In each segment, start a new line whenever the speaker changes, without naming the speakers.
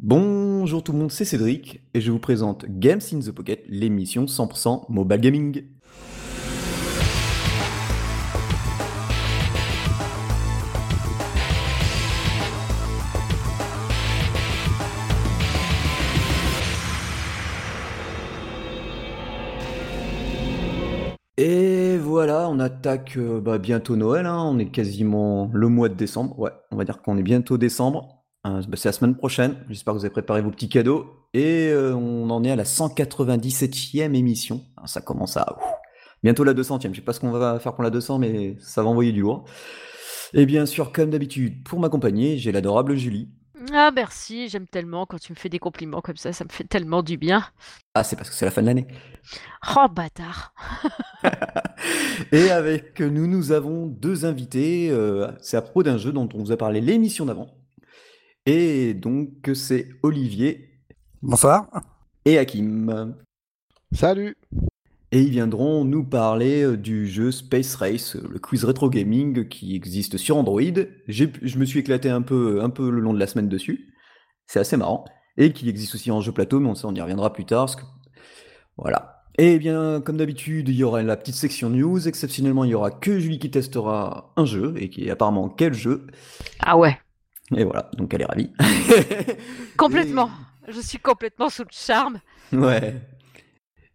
Bonjour tout le monde, c'est Cédric et je vous présente Games in the Pocket, l'émission 100% mobile gaming. Et voilà, on attaque euh, bah, bientôt Noël, hein, on est quasiment le mois de décembre, ouais, on va dire qu'on est bientôt décembre, c'est la semaine prochaine, j'espère que vous avez préparé vos petits cadeaux, et euh, on en est à la 197e émission, Ah, ça commence à... ouf. bientôt la 200e, je sais pas ce qu'on va faire pour la 200, mais ça va envoyer du lourd. Et bien sûr, comme d'habitude, pour m'accompagner, j'ai l'adorable Julie.
Ah merci, j'aime tellement quand tu me fais des compliments comme ça, ça me fait tellement du bien.
Ah, c'est parce que c'est la fin de l'année.
Oh bâtard.
Et avec nous, nous avons deux invités. euh, c'est à propos d'un jeu dont on vous a parlé l'émission d'avant. Et donc, c'est Olivier
Bonsoir.
et Hakim.
Salut.
Et ils viendront nous parler euh, du jeu Space Race, euh, le quiz rétro gaming qui existe sur Android. Je me suis éclaté un peu, un peu le long de la semaine dessus. C'est assez marrant. Et qui existe aussi en jeu plateau, mais on, ça, on y reviendra plus tard. parce que- Voilà. Et bien, comme d'habitude, il y aura la petite section news. Exceptionnellement, il y aura que Julie qui testera un jeu, et qui est apparemment quel jeu?
Ah ouais,
Et voilà, donc elle est ravie.
complètement. Je suis complètement sous le charme.
Ouais.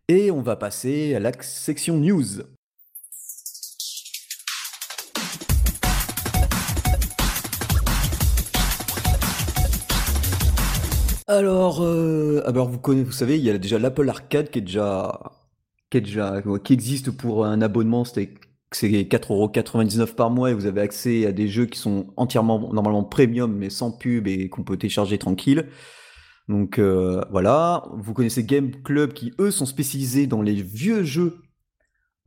Et on va passer à la section news. Alors, euh, alors vous connaissez, vous savez, il y a déjà l'Apple Arcade qui est déjà, qui est déjà, qui existe pour un abonnement, c'était, c'est 4,99€ par mois et vous avez accès à des jeux qui sont entièrement, normalement premium, mais sans pub et qu'on peut télécharger tranquille. Donc euh, voilà, vous connaissez Game Club qui eux sont spécialisés dans les vieux jeux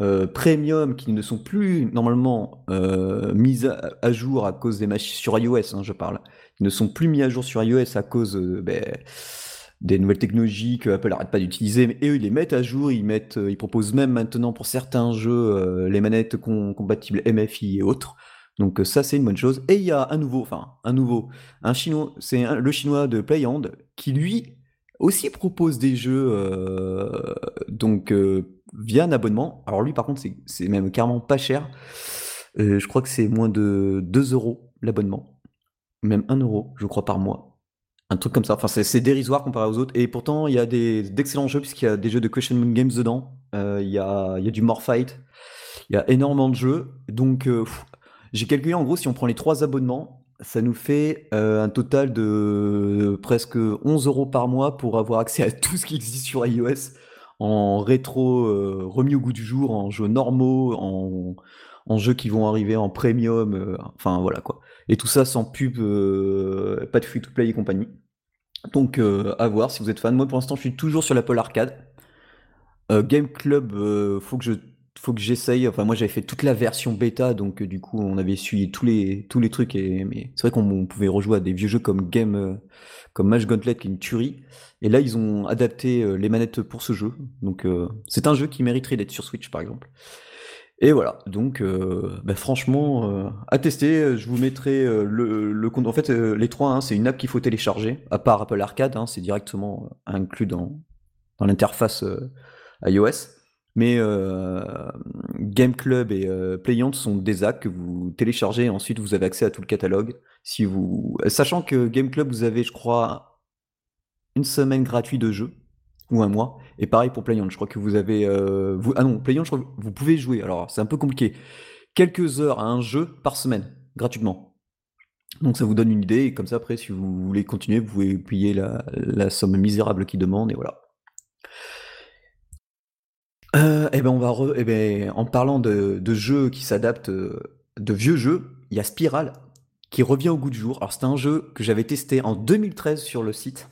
euh, premium qui ne sont plus normalement euh, mis à, jour à cause des machines sur iOS, hein, je parle. Ils ne sont plus mis à jour sur iOS à cause ben, des nouvelles technologies que Apple arrête pas d'utiliser. Mais eux, ils les mettent à jour, ils mettent, euh, proposent même maintenant pour certains jeux euh, les manettes com- compatibles MFI et autres. Donc euh, ça, c'est une bonne chose. Et il y a un nouveau, enfin un nouveau, un chinois, c'est le chinois de Playhand qui lui aussi propose des jeux donc via un abonnement. Alors lui, par contre, c'est- même carrément pas cher. Je crois que c'est moins de 2 euros l'abonnement même 1 euro, je crois, par mois. Un truc comme ça. Enfin, c'est dérisoire comparé aux autres. Et pourtant, il y a d'excellents jeux, puisqu'il y a des jeux de Question Moon Games dedans. Euh, il, y a, il y a du Morfight. Il y a énormément de jeux. Donc, euh, j'ai calculé, en gros, si on prend les trois abonnements, ça nous fait euh, un total de presque 11 euros par mois pour avoir accès à tout ce qui existe sur iOS en rétro euh, remis au goût du jour, en jeux normaux, en, en jeux qui vont arriver en premium. euh, enfin, voilà quoi. Et tout ça sans pub, euh, pas de free-to-play et compagnie. Donc euh, à voir si vous êtes fan. Moi pour l'instant je suis toujours sur l'Apple Arcade. Euh, Game Club, faut que je faut que j'essaye. Enfin moi j'avais fait toute la version bêta, donc du coup on avait suivi tous les tous les trucs. Et mais c'est vrai qu'on on pouvait rejouer à des vieux jeux comme Game comme Match Gauntlet qui est une tuerie. Et là ils ont adapté les manettes pour ce jeu. Donc c'est un jeu qui mériterait d'être sur Switch par exemple. Et voilà, donc euh, bah, franchement, euh, à tester, je vous mettrai euh, le, le compte. En fait, euh, les trois, hein, c'est une app qu'il faut télécharger, à part Apple Arcade, hein, c'est directement euh, inclus dans, dans l'interface euh, iOS. Mais Game Club et Playant sont des apps que vous téléchargez et ensuite vous avez accès à tout le catalogue. Si vous... Sachant que Game Club, vous avez, je crois, une semaine gratuite de jeu, ou un mois. Et pareil pour Playant, je crois que vous avez... euh, vous... Ah non, Playant, je crois que vous pouvez jouer. Alors, c'est un peu compliqué. Quelques heures à un jeu par semaine, gratuitement. Donc ça vous donne une idée, et comme ça, après, si vous voulez continuer, vous pouvez payer la, somme misérable qu'ils demandent, et voilà. Euh, eh ben on va re- eh ben, en parlant de, de jeux qui s'adaptent, euh, de vieux jeux, il y a Spiral qui revient au goût du jour. Alors c'est un jeu que j'avais testé en 2013 sur le site,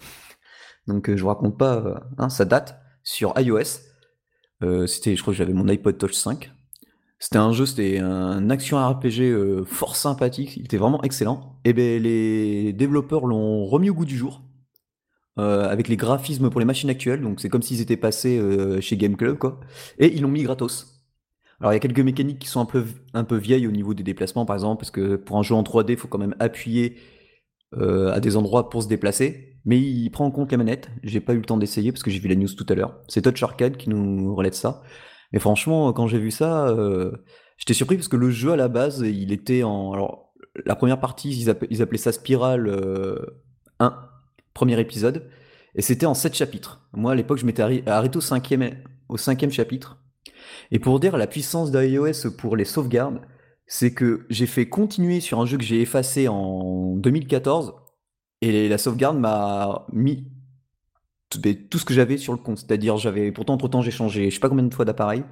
donc euh, je vous raconte pas, euh, hein, ça date sur iOS. Euh, c'était, je crois que j'avais mon iPod Touch 5. C'était un jeu, c'était un action RPG euh, fort sympathique, il était vraiment excellent. Et ben les développeurs l'ont remis au goût du jour euh, avec les graphismes pour les machines actuelles, donc c'est comme s'ils étaient passés chez Game Club quoi. Et ils l'ont mis gratos. Alors il y a quelques mécaniques qui sont un peu un peu vieilles au niveau des déplacements par exemple, parce que pour un jeu en 3D, il faut quand même appuyer à des endroits pour se déplacer. Mais il prend en compte la manette. J'ai pas eu le temps d'essayer parce que j'ai vu la news tout à l'heure. C'est Touch Arcade qui nous relève ça. Et franchement, quand j'ai vu ça, euh, j'étais surpris parce que le jeu à la base, il était en. Alors, la première partie, ils, appelaient, ça Spiral 1, euh, premier épisode, et c'était en 7 chapitres. Moi, à l'époque, je m'étais arrêté au cinquième, au cinquième chapitre. Et pour dire la puissance d'iOS pour les sauvegardes, c'est que j'ai fait continuer sur un jeu que j'ai effacé en 2014 et la sauvegarde m'a mis tout, ce que j'avais sur le compte. C'est-à-dire, j'avais. Pourtant, entre temps, j'ai changé je sais pas combien de fois d'appareil.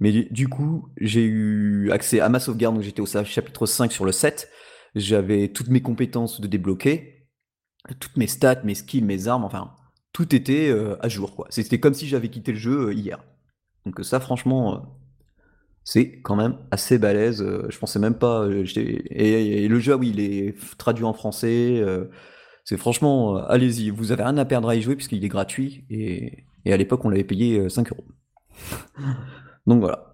Mais du, coup, j'ai eu accès à ma sauvegarde. Donc, j'étais au chapitre 5 sur le 7. J'avais toutes mes compétences de débloquer. Toutes mes stats, mes skills, mes armes. Enfin, tout était euh, à jour. quoi. C'était comme si j'avais quitté le jeu euh, hier. Donc, ça, franchement. Euh, c'est quand même assez balèze. je pensais même pas. Et, et, le jeu, oui, il est traduit en français. C'est franchement, euh, allez-y, vous avez rien à perdre à y jouer puisqu'il est gratuit et, à l'époque on l'avait payé 5 euh, euros. donc voilà.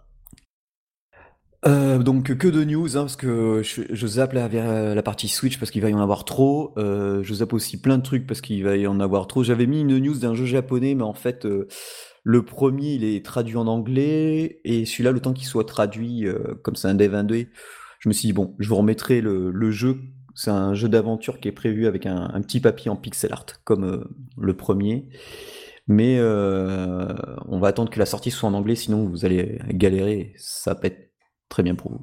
Euh, donc que de news, hein, parce que je, zappe la, partie Switch parce qu'il va y en avoir trop. je zappe aussi plein de trucs parce qu'il va y en avoir trop. J'avais mis une news d'un jeu japonais, mais en fait, le premier il est traduit en anglais et celui-là, le temps qu'il soit traduit, comme c'est un dev 2 je me suis dit bon, je vous remettrai le jeu c'est un jeu d'aventure qui est prévu avec un, petit papier en pixel art, comme euh, le premier. Mais euh, on va attendre que la sortie soit en anglais, sinon vous allez galérer. Ça pète très bien pour vous.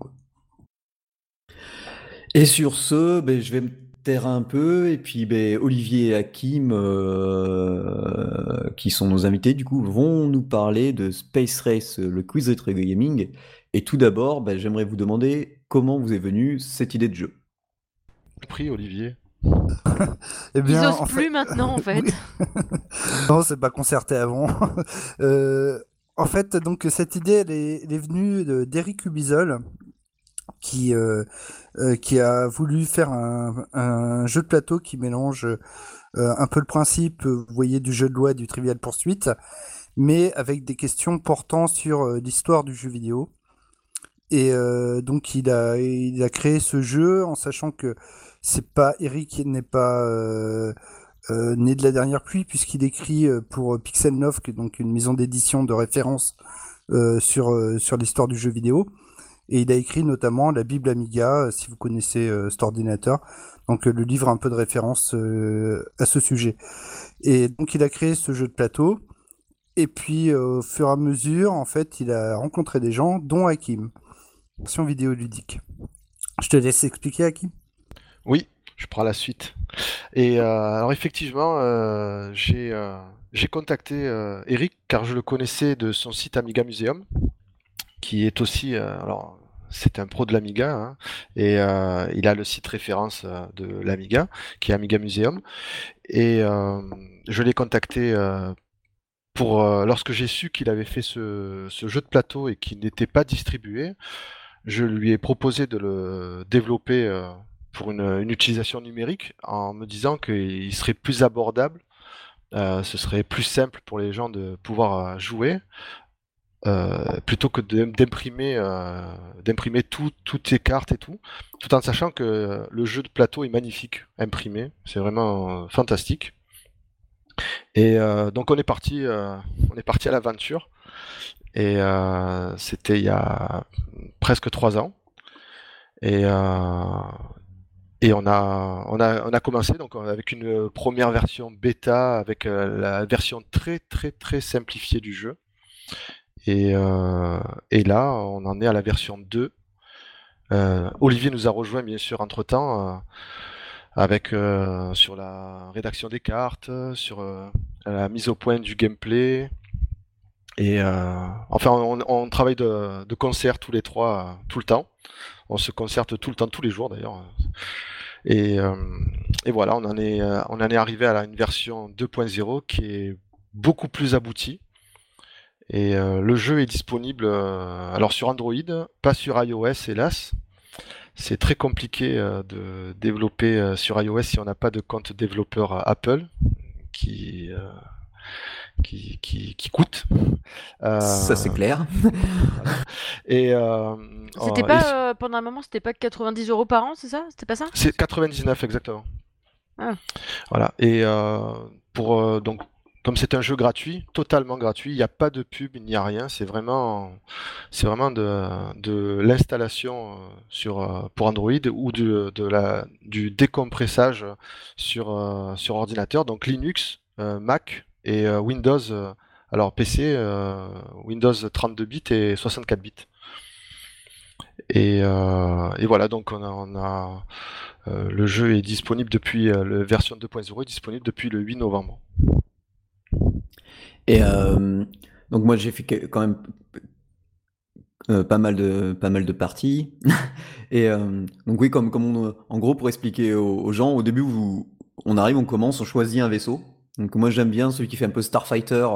Et sur ce, ben, je vais me taire un peu. Et puis ben, Olivier et Hakim, euh, qui sont nos invités, du coup, vont nous parler de Space Race, le quiz retro gaming. Et tout d'abord, ben, j'aimerais vous demander comment vous est venue cette idée de jeu
pris, Olivier
eh bien, Ils plus maintenant, en fait.
non, c'est pas concerté avant. Euh, en fait, donc cette idée, elle est, venue d'Eric Ubizol, qui, euh, euh, qui a voulu faire un, jeu de plateau qui mélange un peu le principe, vous voyez, du jeu de loi et du Trivial Poursuite, mais avec des questions portant sur l'histoire du jeu vidéo. Et donc, il a, il a créé ce jeu en sachant que c'est pas Eric n'est pas euh, euh, né de la dernière pluie puisqu'il écrit euh, pour Pixel 9 qui est donc une maison d'édition de référence sur sur l'histoire du jeu vidéo. Et il a écrit notamment la Bible Amiga si vous connaissez cet ordinateur. Donc le livre un peu de référence à ce sujet. Et donc il a créé ce jeu de plateau. Et puis au fur et à mesure en fait il a rencontré des gens dont Hakim version vidéoludique. Je te laisse expliquer Hakim
oui, je prends la suite. Et euh, alors effectivement, euh, j'ai euh, j'ai contacté Eric car je le connaissais de son site Amiga Museum, qui est aussi alors c'est un pro de l'Amiga hein, et il a le site référence de l'Amiga qui est Amiga Museum et je l'ai contacté pour lorsque j'ai su qu'il avait fait ce, jeu de plateau et qu'il n'était pas distribué, je lui ai proposé de le développer pour une, utilisation numérique en me disant qu'il serait plus abordable, euh, ce serait plus simple pour les gens de pouvoir euh, jouer. Euh, plutôt que d'imprimer d'imprimer toutes ces cartes et tout, tout en sachant que le jeu de plateau est magnifique, imprimé, c'est vraiment fantastique. Et donc on est parti, on est parti à l'aventure. Et c'était il y a presque trois ans. Et et on a, on a, on a commencé donc avec une première version bêta, avec euh, la version très très très simplifiée du jeu. Et, euh, et là, on en est à la version 2. Euh, Olivier nous a rejoint bien sûr entre temps avec sur la rédaction des cartes, sur la mise au point du gameplay. Et enfin, on, travaille de, concert tous les trois tout le temps. On se concerte tout le temps, tous les jours d'ailleurs. Et, euh, voilà, on en, est, euh, on en est arrivé à une version 2.0 qui est beaucoup plus aboutie. Et euh, le jeu est disponible alors sur Android, pas sur iOS hélas. C'est très compliqué de développer sur iOS si on n'a pas de compte développeur Apple, qui qui, qui, qui coûte.
Ça c'est clair.
Et
c'était pas pendant un moment, c'était pas 90 euros par an, c'est ça? C'était pas ça?
C'est 99 exactement.
Ah.
Voilà. Et pour donc comme c'est un jeu gratuit, totalement gratuit, il n'y a pas de pub, il n'y a rien. C'est vraiment, c'est vraiment de, de l'installation sur pour Android ou de, de la, du décompressage sur sur ordinateur. Donc Linux, Mac et Windows. alors PC, Windows 32 bits et 64 bits. Et, et voilà, donc on a, on a le jeu est disponible depuis la version 2.0 est disponible depuis le 8 novembre.
Et euh, donc moi j'ai fait quand même euh, pas mal de pas mal de parties. et euh, donc oui, comme comme on, en gros pour expliquer aux, gens, au début où on arrive, on commence, on choisit un vaisseau. Donc moi j'aime bien celui qui fait un peu Starfighter,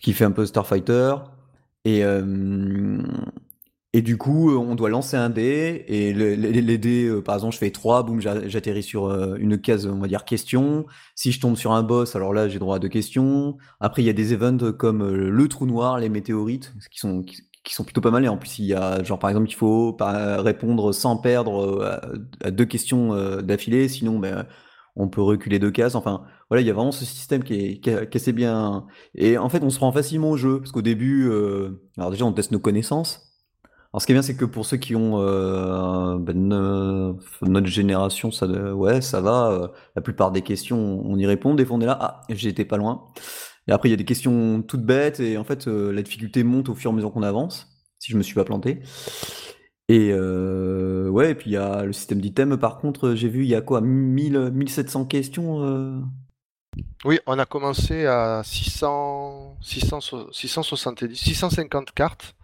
qui fait un peu Starfighter. Et et du coup, euh, on doit lancer un dé, et les, dés, euh, par exemple, je fais 3, boum, j'atterris sur euh, une case, on va dire, question. Si je tombe sur un boss, alors là, j'ai droit à deux questions. Après, il y a des events comme le trou noir, les météorites, qui sont, qui, sont plutôt pas mal. Et en plus, il y a, genre, par exemple, il faut répondre sans perdre à, deux questions d'affilée, sinon, ben, on peut reculer deux cases. Enfin, voilà, il y a vraiment ce système qui est, qui est, assez bien. Et en fait, on se rend facilement au jeu, parce qu'au début, alors déjà, on teste nos connaissances. Alors ce qui est bien, c'est que pour ceux qui ont euh, ben, notre génération, ça, ouais, ça va. Euh, la plupart des questions, on y répond. Des fois, on est là, ah, j'étais pas loin. Et après, il y a des questions toutes bêtes, et en fait, euh, la difficulté monte au fur et à mesure qu'on avance, si je me suis pas planté. Et ouais, et puis il y a le système d'item. Par contre, j'ai vu, il y a quoi, 1000, 1700 questions
Oui, on a commencé à 600, 600, 670, 650 cartes.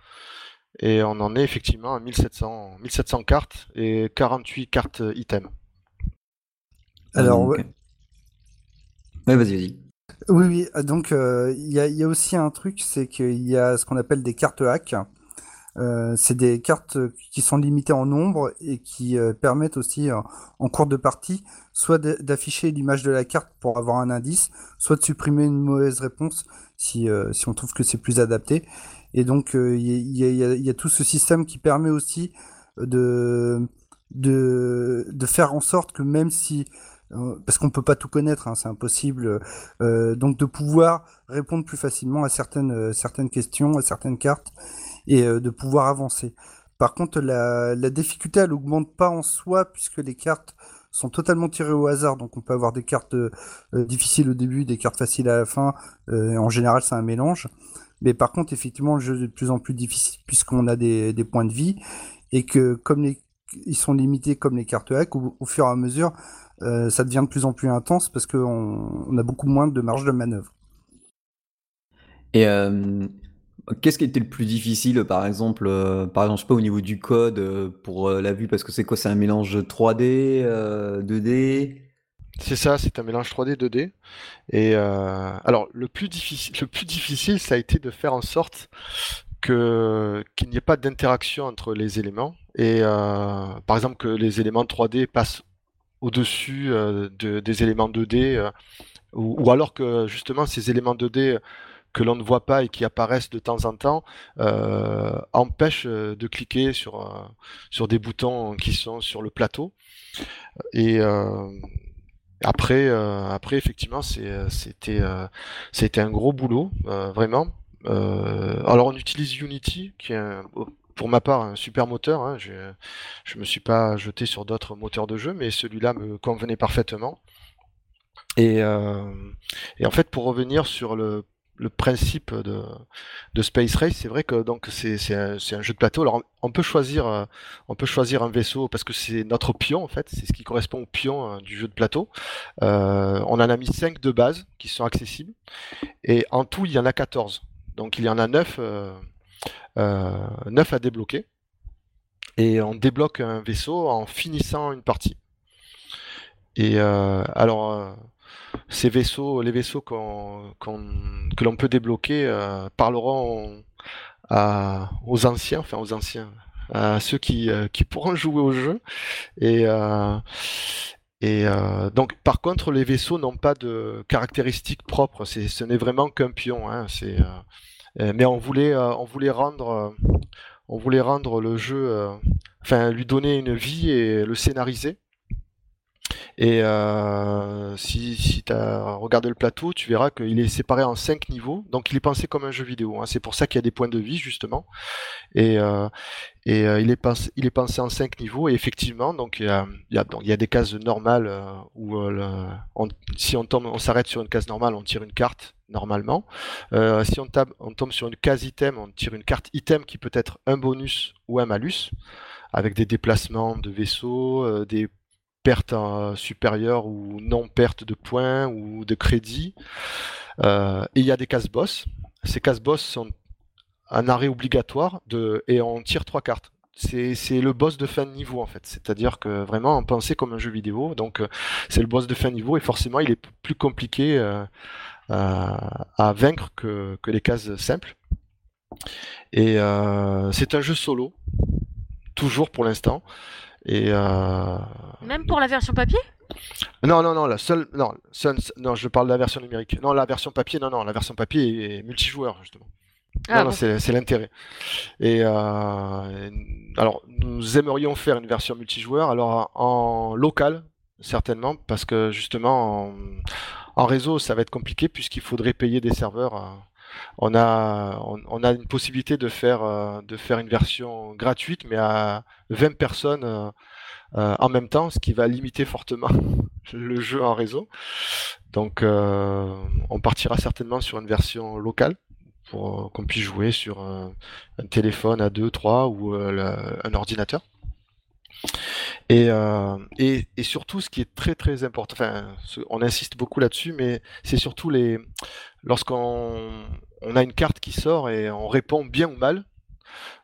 Et on en est effectivement à 1700, 1700 cartes et 48 cartes items.
Alors, ouais.
vas-y, vas-y.
Oui, oui. Ah, donc, euh, il y, a aussi un truc, c'est qu'il y a ce qu'on appelle des cartes hack. Euh, c'est des cartes qui sont limitées en nombre et qui euh, permettent aussi, en cours de partie, soit d'afficher l'image de la carte pour avoir un indice, soit de supprimer une mauvaise réponse si, si on trouve que c'est plus adapté. Et donc, il y, a tout ce système qui permet aussi de, de, faire en sorte que même si euh, parce qu'on peut pas tout connaître, hein, c'est impossible. Euh, donc de pouvoir répondre plus facilement à certaines euh, certaines questions, à certaines cartes, et de pouvoir avancer. Par contre, la, difficulté elle augmente pas en soi puisque les cartes sont totalement tirées au hasard. Donc on peut avoir des cartes difficiles au début, des cartes faciles à la fin. en général, c'est un mélange. Mais par contre, effectivement, le jeu est de plus en plus difficile puisqu'on a des, points de vie et que comme ils sont limités comme les cartes hack, au, fur et à mesure, euh, ça devient de plus en plus intense parce qu'on on a beaucoup moins de marge de manœuvre.
Et euh, qu'est-ce qui était le plus difficile, par exemple, euh, par exemple, je sais pas au niveau du code pour la vue, parce que c'est quoi, c'est un mélange 3D, 2D
c'est ça, c'est un mélange 3D 2D. Et euh, alors le plus difficile, le plus difficile, ça a été de faire en sorte que qu'il n'y ait pas d'interaction entre les éléments et euh, par exemple que les éléments 3D passent au-dessus euh, de, des éléments 2D ou, alors que justement ces éléments 2D que l'on ne voit pas et qui apparaissent de temps en temps empêchent de cliquer sur sur des boutons qui sont sur le plateau et après, euh, après effectivement, euh, c'était euh, c'était un gros boulot, vraiment. alors, on utilise Unity, qui est pour ma part un super moteur. Hein. Je ne me suis pas jeté sur d'autres moteurs de jeu, mais celui-là me convenait parfaitement. Et, et, en fait, pour revenir sur le le principe de, Space Race, c'est vrai que donc c'est un, un, jeu de plateau. Alors on peut choisir euh, on peut choisir un vaisseau parce que c'est notre pion en fait, c'est ce qui correspond au pion euh, du jeu de plateau. Euh, on en a mis 5 de base qui sont accessibles et en tout il y en a 14. Donc il y en a 9 9 à débloquer et on débloque un vaisseau en finissant une partie. Et alors ces vaisseaux, les vaisseaux que l'on peut débloquer euh, parleront aux anciens, enfin aux anciens, à ceux qui, euh, pourront jouer au jeu. Et, euh, donc, par contre, les vaisseaux n'ont pas de caractéristiques propres. ce n'est vraiment qu'un pion. Hein, mais on voulait, on voulait rendre, on voulait rendre le jeu, enfin, lui donner une vie et le scénariser. Et euh, si, si tu as regardé le plateau, tu verras qu'il est séparé en cinq niveaux. Donc il est pensé comme un jeu vidéo. Hein. C'est pour ça qu'il y a des points de vie justement. Et, euh, et euh, il, est pensé, il est pensé en cinq niveaux. Et effectivement, donc il y a, il y a, des cases normales où on, si on tombe, on s'arrête sur une case normale, on tire une carte normalement. Si on, on tombe sur une case item, on tire une carte item qui peut être un bonus ou un malus, avec des déplacements de vaisseaux, des pertes euh, supérieures ou non pertes de points ou de crédits. Euh, et il y a des cases boss. Ces cases boss sont un arrêt obligatoire de, et on tire trois cartes. C'est le boss de fin de niveau en fait. C'est-à-dire que vraiment on pensait comme un jeu vidéo. Donc euh, c'est le boss de fin de niveau et forcément il est plus compliqué à, vaincre que, les cases simples. Et c'est un jeu solo, toujours pour l'instant. Et euh,
Même pour la version papier?
Non, non, non, la seule, non, seule- non, je parle de la version numérique. Non, la version papier, non, non, la version papier est multijoueur justement.
Ah bon.
c'est c'est l'intérêt. Et euh, alors, nous aimerions faire une version multijoueur, alors en local, certainement, parce que justement, en, en réseau, ça va être compliqué puisqu'il faudrait payer des serveurs. On a, on, a une possibilité de faire, euh, de faire une version gratuite, mais à 20 personnes euh, euh, en même temps, ce qui va limiter fortement le jeu en réseau. Donc, on partira certainement sur une version locale pour qu'on puisse jouer sur un, téléphone à 2, 3 ou un ordinateur. Et, surtout, ce qui est très très important, on insiste beaucoup là-dessus, mais c'est surtout les, lorsqu'on on a une carte qui sort et on répond bien ou mal,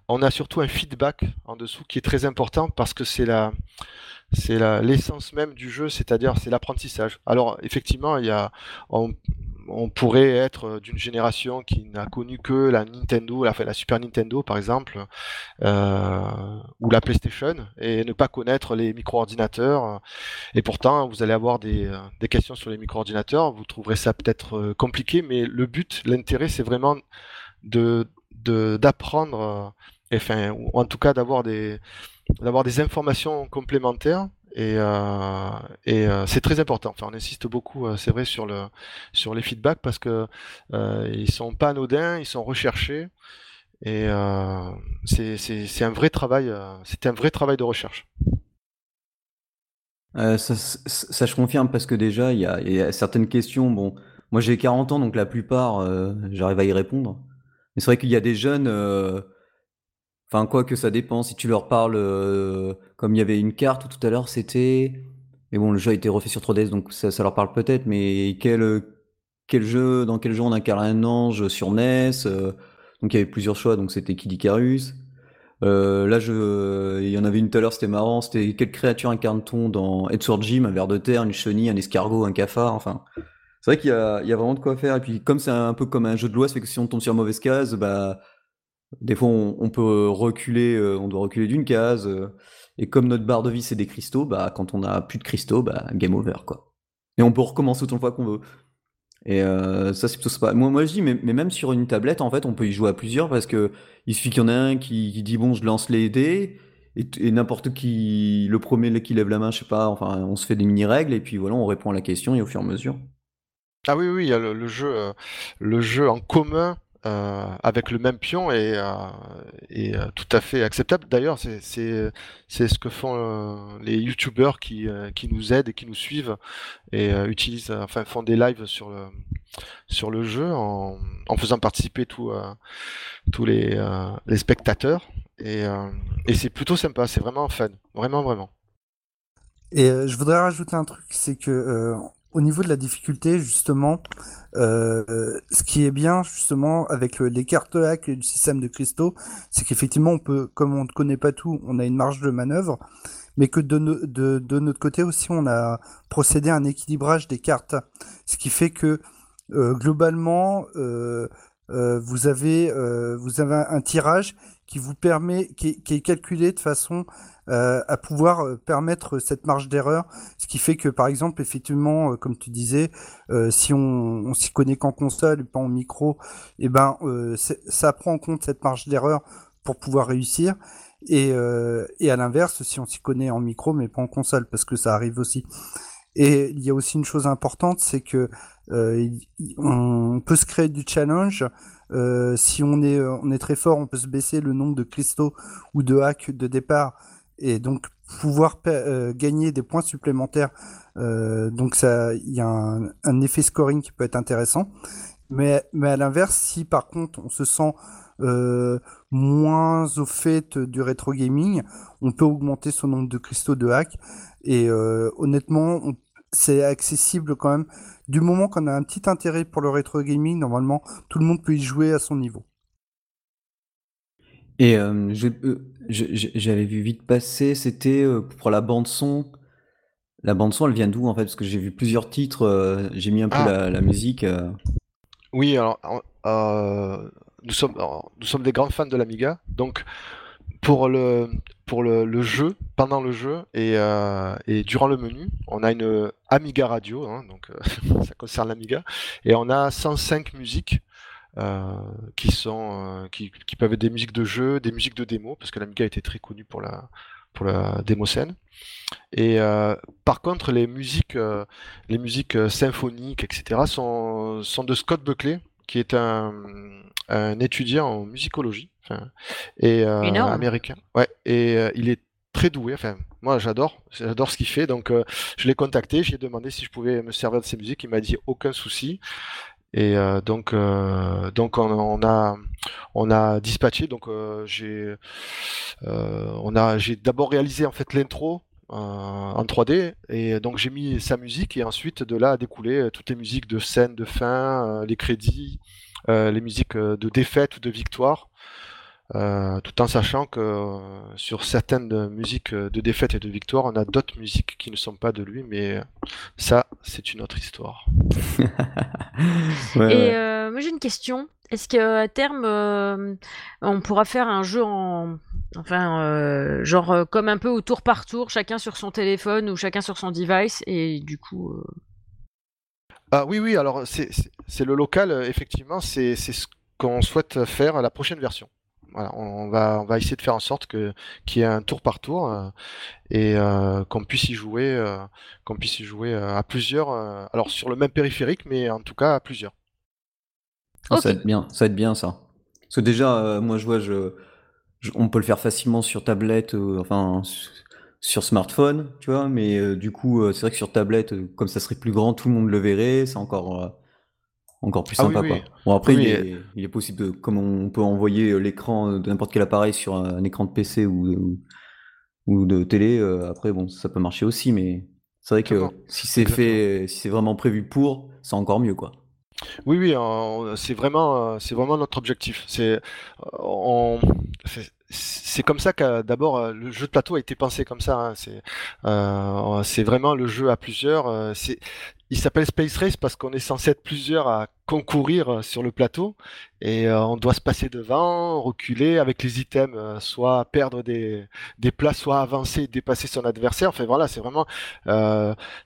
on a surtout un feedback en dessous qui est très important parce que c'est la, l'essence même du jeu, c'est-à-dire c'est l'apprentissage. Alors effectivement, il y a, on pourrait être d'une génération qui n'a connu que la Nintendo, la, Super Nintendo par exemple, euh, ou la PlayStation, et ne pas connaître les micro-ordinateurs. Et pourtant, vous allez avoir des, euh, questions sur les micro-ordinateurs, vous trouverez ça peut-être euh, compliqué, mais le but, l'intérêt, c'est vraiment d'apprendre, enfin, ou en tout cas d'avoir des informations complémentaires et, euh, euh, c'est très important. Enfin, on insiste beaucoup, euh, c'est vrai, sur le sur les feedbacks parce que ils sont pas anodins, ils sont recherchés et c'est un vrai travail. c'est un vrai travail de recherche.
Ça, je confirme parce que déjà, il y a, y a certaines questions. Bon, moi j'ai 40 ans, donc la plupart, j'arrive à y répondre. Mais c'est vrai qu'il y a des jeunes, enfin, quoi que ça dépend. Si tu leur parles, euh, comme il y avait une carte tout à l'heure, c'était. Mais bon, le jeu a été refait sur 3DS, donc ça, leur parle peut-être. Mais quel, quel jeu, dans quel jeu on incarne un ange sur NES euh, Donc il y avait plusieurs choix, donc c'était Kid Icarus. Euh, là, il y en avait une tout à l'heure, c'était marrant. C'était quelle créature incarne-t-on dans Edward Jim, un ver de terre, une chenille, un escargot, un cafard. Enfin, c'est vrai qu'il y a, vraiment de quoi faire. Et puis, comme c'est un peu comme un jeu de loi, fait que si on tombe sur mauvaise case, bah, des fois, on, peut reculer, euh, on doit reculer d'une case. euh, et comme notre barre de vie c'est des cristaux, bah, quand on a plus de cristaux, bah, game over, quoi. Et on peut recommencer autant de fois qu'on veut. Et euh, ça, c'est plutôt sympa. Moi, moi, je dis, mais, mais même sur une tablette, en fait, on peut y jouer à plusieurs parce que il suffit qu'il y en ait un qui, dit, bon, je lance les dés, et, n'importe qui, le premier qui lève la main, je sais pas, enfin, on se fait des mini-règles, et puis voilà, on répond à la question, et au fur et à mesure.
Ah oui, oui, il y a le, jeu, le jeu en commun euh, avec le même pion est, euh, euh, tout à fait acceptable. D'ailleurs, c'est ce que font les youtubeurs qui nous aident et qui nous suivent et utilisent, enfin font des lives sur le jeu en, faisant participer tous les spectateurs et et c'est plutôt sympa. C'est vraiment fun, vraiment vraiment.
Et je voudrais rajouter un truc, c'est que au niveau de la difficulté, justement, euh, ce qui est bien justement avec le- les cartes hack et le système de cristaux, c'est qu'effectivement, on peut, comme on ne connaît pas tout, on a une marge de manœuvre, mais que de, no- de, de notre côté aussi, on a procédé à un équilibrage des cartes, ce qui fait que euh, globalement, euh, vous avez vous avez un, tirage qui vous permet, qui est calculé de façon euh, à pouvoir euh, permettre cette marge d'erreur, ce qui fait que par exemple effectivement, euh, comme tu disais, euh, si on, on s'y connaît qu'en console et pas en micro, et ben euh, c'est- ça prend en compte cette marge d'erreur pour pouvoir réussir. Et, euh, et à l'inverse, si on s'y connaît en micro mais pas en console, parce que ça arrive aussi. Et il y a aussi une chose importante, c'est que on peut se créer du challenge. si on est, on est très fort, on peut se baisser le nombre de cristaux ou de hacks de départ et donc pouvoir gagner des points supplémentaires. donc ça, il y a un, effet scoring qui peut être intéressant. Mais, mais à l'inverse, si par contre on se sent euh, moins au fait du rétro gaming, on peut augmenter son nombre de cristaux de hack. Et euh, honnêtement, c'est accessible quand même. Du moment qu'on a un petit intérêt pour le rétro gaming, normalement, tout le monde peut y jouer à son niveau.
Et euh, j'avais vu vite passer, c'était pour la bande son. La bande son, elle vient d'où en fait? Parce que j'ai vu plusieurs titres, j'ai mis un peu ah. la, musique.
Oui, alors nous sommes, nous sommes des grands fans de l'Amiga, donc pour le, pour le, jeu, pendant le jeu et, euh, et, durant le menu, on a une Amiga Radio, hein, donc euh, ça concerne l'Amiga, et on a 105 musiques euh, qui sont qui, qui, peuvent être des musiques de jeu, des musiques de démo, parce que l'Amiga était très connue pour la pour la démo scène. Et par contre, les musiques, les musiques symphoniques, etc., sont, sont de Scott Buckley, qui est un, un étudiant en musicologie et euh, américain. Ouais, et euh, il est très doué. Enfin, moi, j'adore, j'adore ce qu'il fait. Donc, euh, je l'ai contacté, j'ai demandé si je pouvais me servir de ses musiques. Il m'a dit aucun souci. Et donc, donc on, a, on a dispatché. Donc, j'ai, on a, j'ai d'abord réalisé en fait l'intro en 3D et donc j'ai mis sa musique et ensuite de là a découlé toutes les musiques de scène, de fin, les crédits, euh, les musiques euh, de défaite ou de victoire. Euh, tout en sachant que sur certaines musiques de défaite et de victoire, on a d'autres musiques qui ne sont pas de lui, mais ça, c'est une autre histoire.
et moi, j'ai une question. Est-ce qu'à terme, on pourra faire un jeu en, enfin, genre comme un peu au tour par tour, chacun sur son téléphone ou chacun sur son device, et du coup.
Ah oui, oui, alors c'est le local, euh, effectivement, c'est ce qu'on souhaite faire à la prochaine version. Voilà, on va, on va essayer de faire en sorte que qu'il y ait un tour par tour euh, et euh, qu'on puisse y jouer, qu'on puisse y jouer à plusieurs. alors sur le même périphérique, mais en tout cas à plusieurs.
Ah, ça va être bien, ça va être bien ça. Parce que déjà, moi je vois, je, on peut le faire facilement sur tablette, enfin sur smartphone, tu vois, mais euh, du coup, euh, c'est vrai que sur tablette, euh, comme ça serait plus grand, tout le monde le verrait, c'est encore, encore plus ah sympa, quoi. Bon, après, il, est, possible, de, comme on peut envoyer l'écran de n'importe quel appareil sur un, écran de PC ou, ou de télé, après, bon, ça peut marcher aussi, mais c'est vrai que si c'est fait, si c'est vraiment prévu pour, c'est encore mieux, quoi.
Oui, oui, c'est vraiment, c'est vraiment notre objectif. C'est, on, c'est comme ça que d'abord euh, le jeu de plateau a été pensé comme ça. Hein. C'est euh, c'est vraiment le jeu à plusieurs. Euh, c'est il s'appelle Space Race parce qu'on est censé être plusieurs à concourir sur le plateau et on doit se passer devant, reculer avec les items, soit perdre des, des places, soit avancer, dépasser son adversaire. Enfin voilà, c'est vraiment,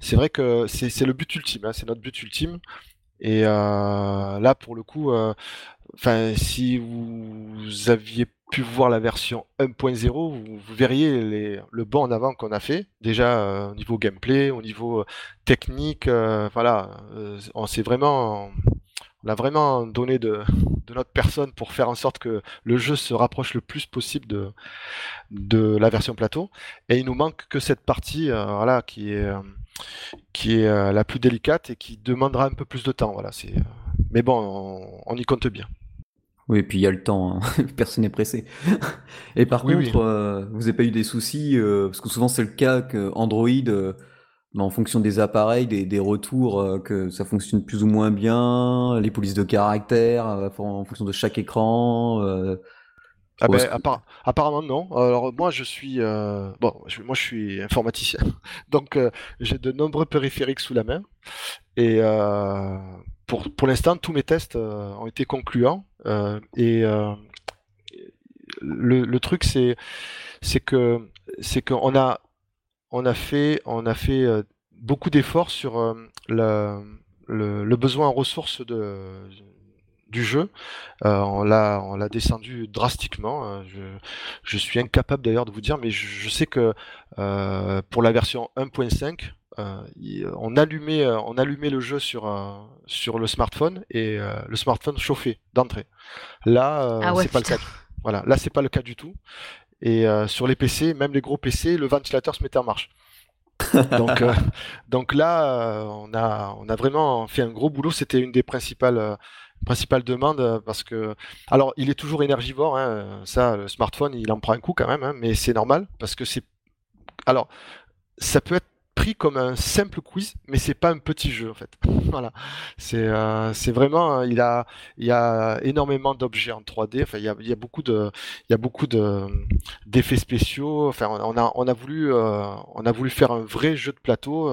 c'est vrai que c'est le but ultime, hein. c'est notre but ultime. Et là, pour le coup, enfin, si vous aviez pu voir la version 1.0, vous, verriez les, le bond en avant qu'on a fait, déjà euh, au niveau gameplay, au niveau euh, technique, euh, voilà, on s'est vraiment, on a vraiment donné de, notre personne pour faire en sorte que le jeu se rapproche le plus possible de, la version plateau, et il nous manque que cette partie, voilà, qui est, qui est la plus délicate et qui demandera un peu plus de temps, voilà, c'est, mais bon, on y compte bien.
Oui, et puis il y a le temps, hein. personne n'est pressé. Et par contre, euh, vous n'avez pas eu des soucis, euh, parce que souvent c'est le cas que Android, euh, bah, en fonction des appareils, des, des retours, que ça fonctionne plus ou moins bien, les polices de caractère, en fonction de chaque écran.
Ah ben, apparemment non. Alors moi je suis bon, moi je suis informaticien, donc j'ai de nombreux périphériques sous la main et pour, pour l'instant, tous mes tests ont été concluants. Euh, et euh, le, le, truc, c'est c'est que c'est qu'on a on a fait on a fait beaucoup d'efforts sur le, le, besoin en ressources de du jeu. on l'a on l'a descendu drastiquement. Je, je suis incapable d'ailleurs de vous dire, mais je, sais que pour la version 1.5, on allumait on allumait le jeu sur sur le smartphone et le smartphone chauffait d'entrée. Là, ah c'est pas le cas. Voilà, là c'est pas le cas du tout. Et sur les PC, même les gros PC, le ventilateur se mettait en marche donc, euh, donc là, euh, on a, on a vraiment fait un gros boulot. C'était une des principales, euh, principales demandes parce que, alors, il est toujours énergivore. Hein, ça, le smartphone, il en prend un coup quand même, hein, mais c'est normal parce que c'est, alors, ça peut être pris comme un simple quiz, mais c'est pas un petit jeu en fait. voilà, c'est euh, vraiment il a il y a énormément d'objets en 3D. Enfin, il y a, il y a beaucoup de il y a beaucoup de d'effets spéciaux. Enfin, on a on a voulu euh, on a voulu faire un vrai jeu de plateau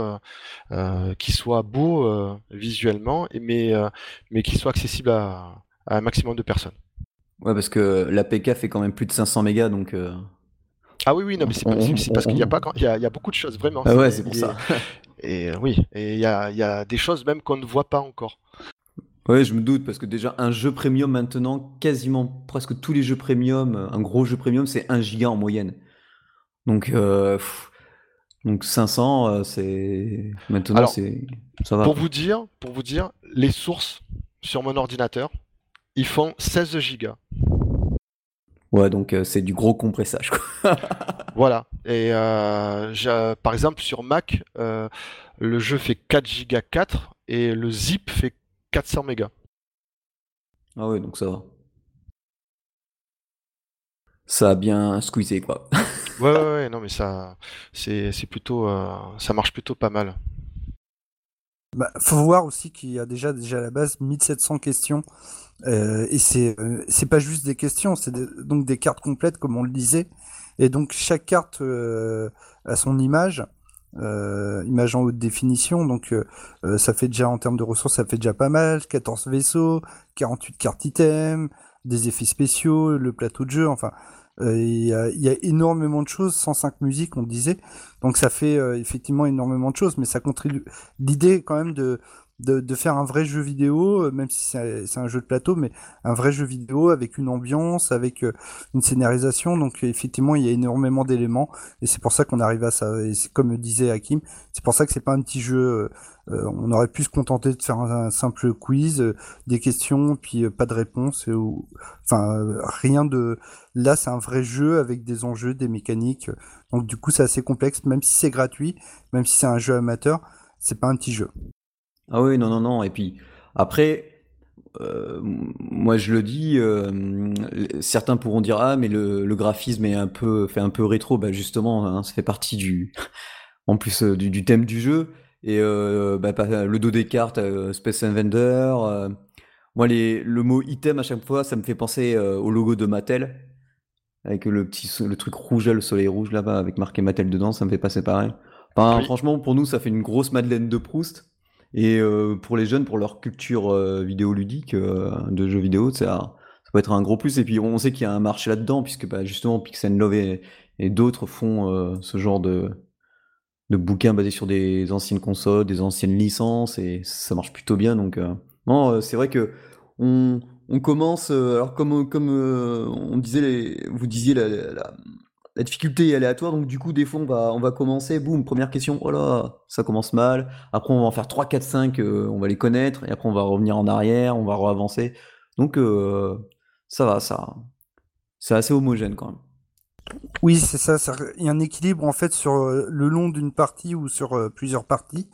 euh, qui soit beau visuellement, mais mais qui soit accessible à, un maximum de personnes.
Ouais, parce que l'APK fait quand même plus de 500 mégas, donc.
Ah oui, oui, non, mais c'est parce qu'il y a pas, il y a, beaucoup de choses vraiment.
Ah ouais, c'est pour ça.
Et euh, oui, et il y a, y a des choses même qu'on ne voit pas encore.
Ouais, je me doute parce que déjà un jeu premium maintenant, quasiment presque tous les jeux premium, un gros jeu premium, c'est 1 giga en moyenne. Donc, euh, donc 500, euh, c'est maintenant c'est ça va.
Pour vous dire, pour vous dire, les sources sur mon ordinateur, ils font 16 gigas.
Ouais, donc euh, c'est du gros compressage.
voilà. Et euh, par exemple, sur Mac, euh, le jeu fait 4 Go 4 et le zip fait 400 mégas.
Ah ouais, donc ça va. Ça a bien squeezé, quoi.
ouais, ouais, ouais, non, mais ça, c'est plutôt, ça marche plutôt pas mal.
Bah, faut voir aussi qu'il y a déjà, déjà à la base 1700 questions euh, et c'est euh, c'est pas juste des questions, c'est donc des cartes complètes comme on le disait. Et donc chaque carte euh, a son image, image en haute définition. Donc ça fait déjà en termes de ressources, ça fait déjà pas mal. 14 vaisseaux, 48 cartes items, des effets spéciaux, le plateau de jeu. Enfin, il y, a, y, a, énormément de choses, 105 musiques, on disait. Donc ça fait effectivement énormément de choses, mais ça contribue. L'idée quand même de de, faire un vrai jeu vidéo, euh, même si c'est un jeu de plateau, mais un vrai jeu vidéo avec une ambiance, avec euh, une scénarisation. Donc effectivement, il y a énormément d'éléments et c'est pour ça qu'on arrive à ça. Et comme disait Hakim, c'est pour ça que c'est pas un petit jeu. Euh, on aurait pu se contenter de faire un, simple quiz, des questions, puis pas de réponse. ou, enfin, rien de. Là, c'est un vrai jeu avec des enjeux, des mécaniques. Donc du coup, c'est assez complexe, même si c'est gratuit, même si c'est un jeu amateur, c'est pas un petit jeu.
Ah oui, non, non, non. Et puis après, euh, moi je le dis, euh, certains pourront dire ah mais le, le, graphisme est un peu fait un peu rétro. Bah justement, hein, ça fait partie du, en plus euh, du, du, thème du jeu. Et bah, le dos des cartes, Space Invader. moi les, le mot item à chaque fois, ça me fait penser au logo de Mattel avec le petit le truc rouge le soleil rouge là-bas avec marqué Mattel dedans, ça me fait passer pareil. Enfin, franchement, pour nous, ça fait une grosse Madeleine de Proust. Et euh, pour les jeunes, pour leur culture euh, vidéoludique euh, de jeux vidéo, ça, peut être un gros plus. Et puis on sait qu'il y a un marché là-dedans, puisque bah, justement Pixel Love et, d'autres font ce genre de, de bouquins basés sur des anciennes consoles, des anciennes licences, et ça marche plutôt bien. Donc non, c'est vrai que on, on commence. alors comme comme on disait, vous disiez la difficulté est aléatoire, donc du coup, des fois, on va, on va commencer, boum, première question, oh là, ça commence mal. Après, on va en faire 3, 4, 5, on va les connaître, et après, on va revenir en arrière, on va re-avancer. Donc, euh, ça va, ça. C'est assez homogène quand même.
Oui, c'est ça, Il y a un équilibre en fait sur euh, le long d'une partie ou sur euh, plusieurs parties.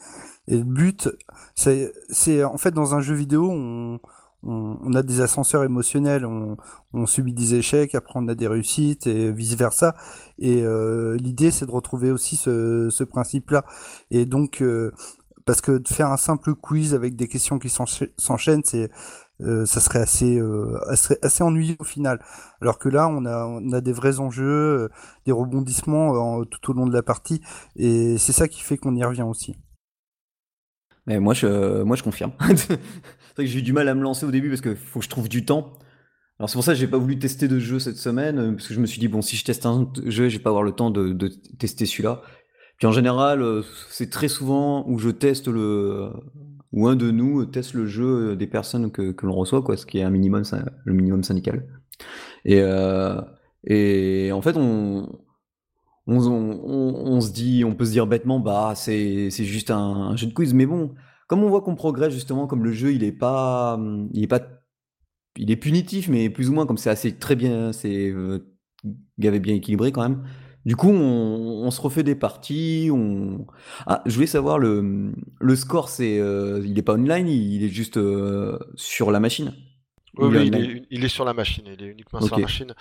Et le but, c'est en fait dans un jeu vidéo, on, on, a des ascenseurs émotionnels, on, subit des échecs, après on a des réussites et vice versa. Et euh, l'idée c'est de retrouver aussi ce, principe-là. Et donc euh, parce que de faire un simple quiz avec des questions qui s'enchaînent, c'est euh, ça serait assez, assez, ennuyeux au final. Alors que là, on a, on a des vrais enjeux, des rebondissements tout au long de la partie, et c'est ça qui fait qu'on y revient aussi.
Mais moi, je, moi, je confirme. c'est vrai que j'ai eu du mal à me lancer au début parce qu'il faut que je trouve du temps. Alors c'est pour ça que j'ai pas voulu tester de jeu cette semaine euh, parce que je me suis dit bon si je teste un jeu, je vais pas avoir le temps de, tester celui-là. Puis en général, euh, c'est très souvent où je teste le ou un de nous teste le jeu des personnes que, que l'on reçoit, quoi, ce qui est un minimum, le minimum syndical. Et, euh, et en fait, on, on, se dit, on peut se dire bêtement, bah c'est juste un, jeu de quiz, mais bon, comme on voit qu'on progresse justement, comme le jeu il est pas, il est pas, il est punitif, mais plus ou moins comme c'est assez très bien, c'est euh, gavé bien équilibré quand même. Du coup, on, on, se refait des parties. On... Ah, je voulais savoir le, le score, c'est, euh, il est pas online, il est juste euh, sur la machine?
Oui, oui il, est, il, est, sur la machine, il est uniquement sur la machine.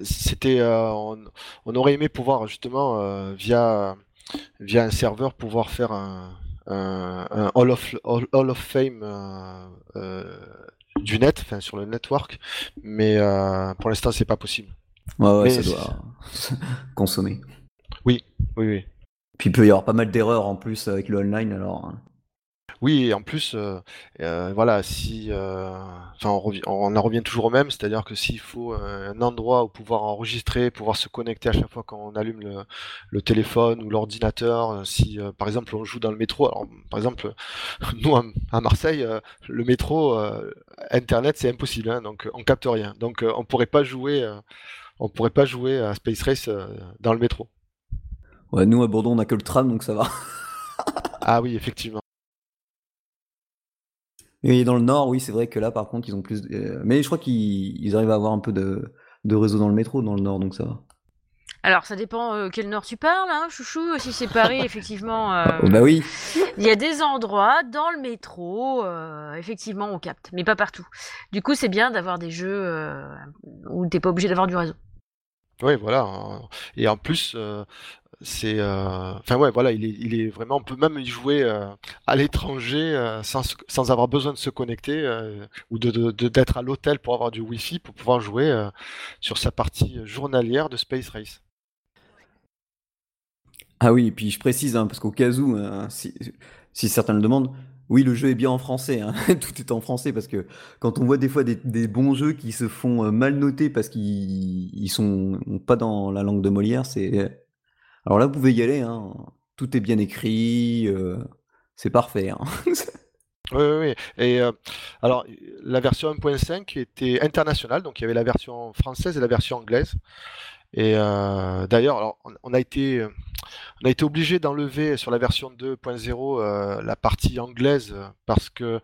C'était, on, on, aurait aimé pouvoir justement via via un serveur pouvoir faire un, un, Hall of Hall, of Fame du net, enfin sur le network, mais pour l'instant c'est pas possible.
Ouais, ouais, ça doit consommer.
Oui, oui, oui.
Puis il peut y avoir pas mal d'erreurs en plus avec le online alors.
Oui, et en plus, euh, euh, voilà, si, euh, on, on, en revient toujours au même, c'est-à-dire que s'il faut un endroit où pouvoir enregistrer, pouvoir se connecter à chaque fois qu'on allume le, le, téléphone ou l'ordinateur, si, par exemple, on joue dans le métro, alors, par exemple, nous à, Marseille, le métro, Internet, c'est impossible, hein, donc on capte rien, donc on pourrait pas jouer on pourrait pas jouer à Space Race euh, dans le métro.
Ouais, nous à Bordeaux, on a que le tram, donc ça va.
ah oui, effectivement.
Et dans le nord, oui, c'est vrai que là, par contre, ils ont plus. Euh, mais je crois qu'ils arrivent à avoir un peu de... réseau dans le métro, dans le nord, donc ça va.
Alors, ça dépend euh, quel nord tu parles, hein, chouchou. Si c'est Paris, effectivement.
Oh, bah oui.
Il y a des endroits dans le métro, effectivement, on capte, mais pas partout. Du coup, c'est bien d'avoir des jeux où t'es pas obligé d'avoir du réseau.
Oui, voilà. Hein. Et en plus, euh, c'est, euh, enfin ouais, voilà, il est, il est vraiment, on peut même y jouer euh, à l'étranger sans, sans avoir besoin de se connecter ou de, de- d'être à l'hôtel pour avoir du Wi-Fi pour pouvoir jouer sur sa partie journalière de Space Race.
Ah oui, et puis je précise, hein, parce qu'au cas où, hein, si, si certains le demandent, oui, le jeu est bien en français, hein. tout est en français parce que quand on voit des fois des, bons jeux qui se font euh, mal noter parce qu'ils sont pas dans la langue de Molière, c'est alors là vous pouvez y aller, hein. tout est bien écrit, euh, c'est parfait. Hein.
Oui, oui. Et euh, alors, la version 1.5 était internationale, donc il y avait la version française et la version anglaise. Et euh, d'ailleurs, on, a été, on a été obligé d'enlever sur la version 2.0 euh, la partie anglaise parce que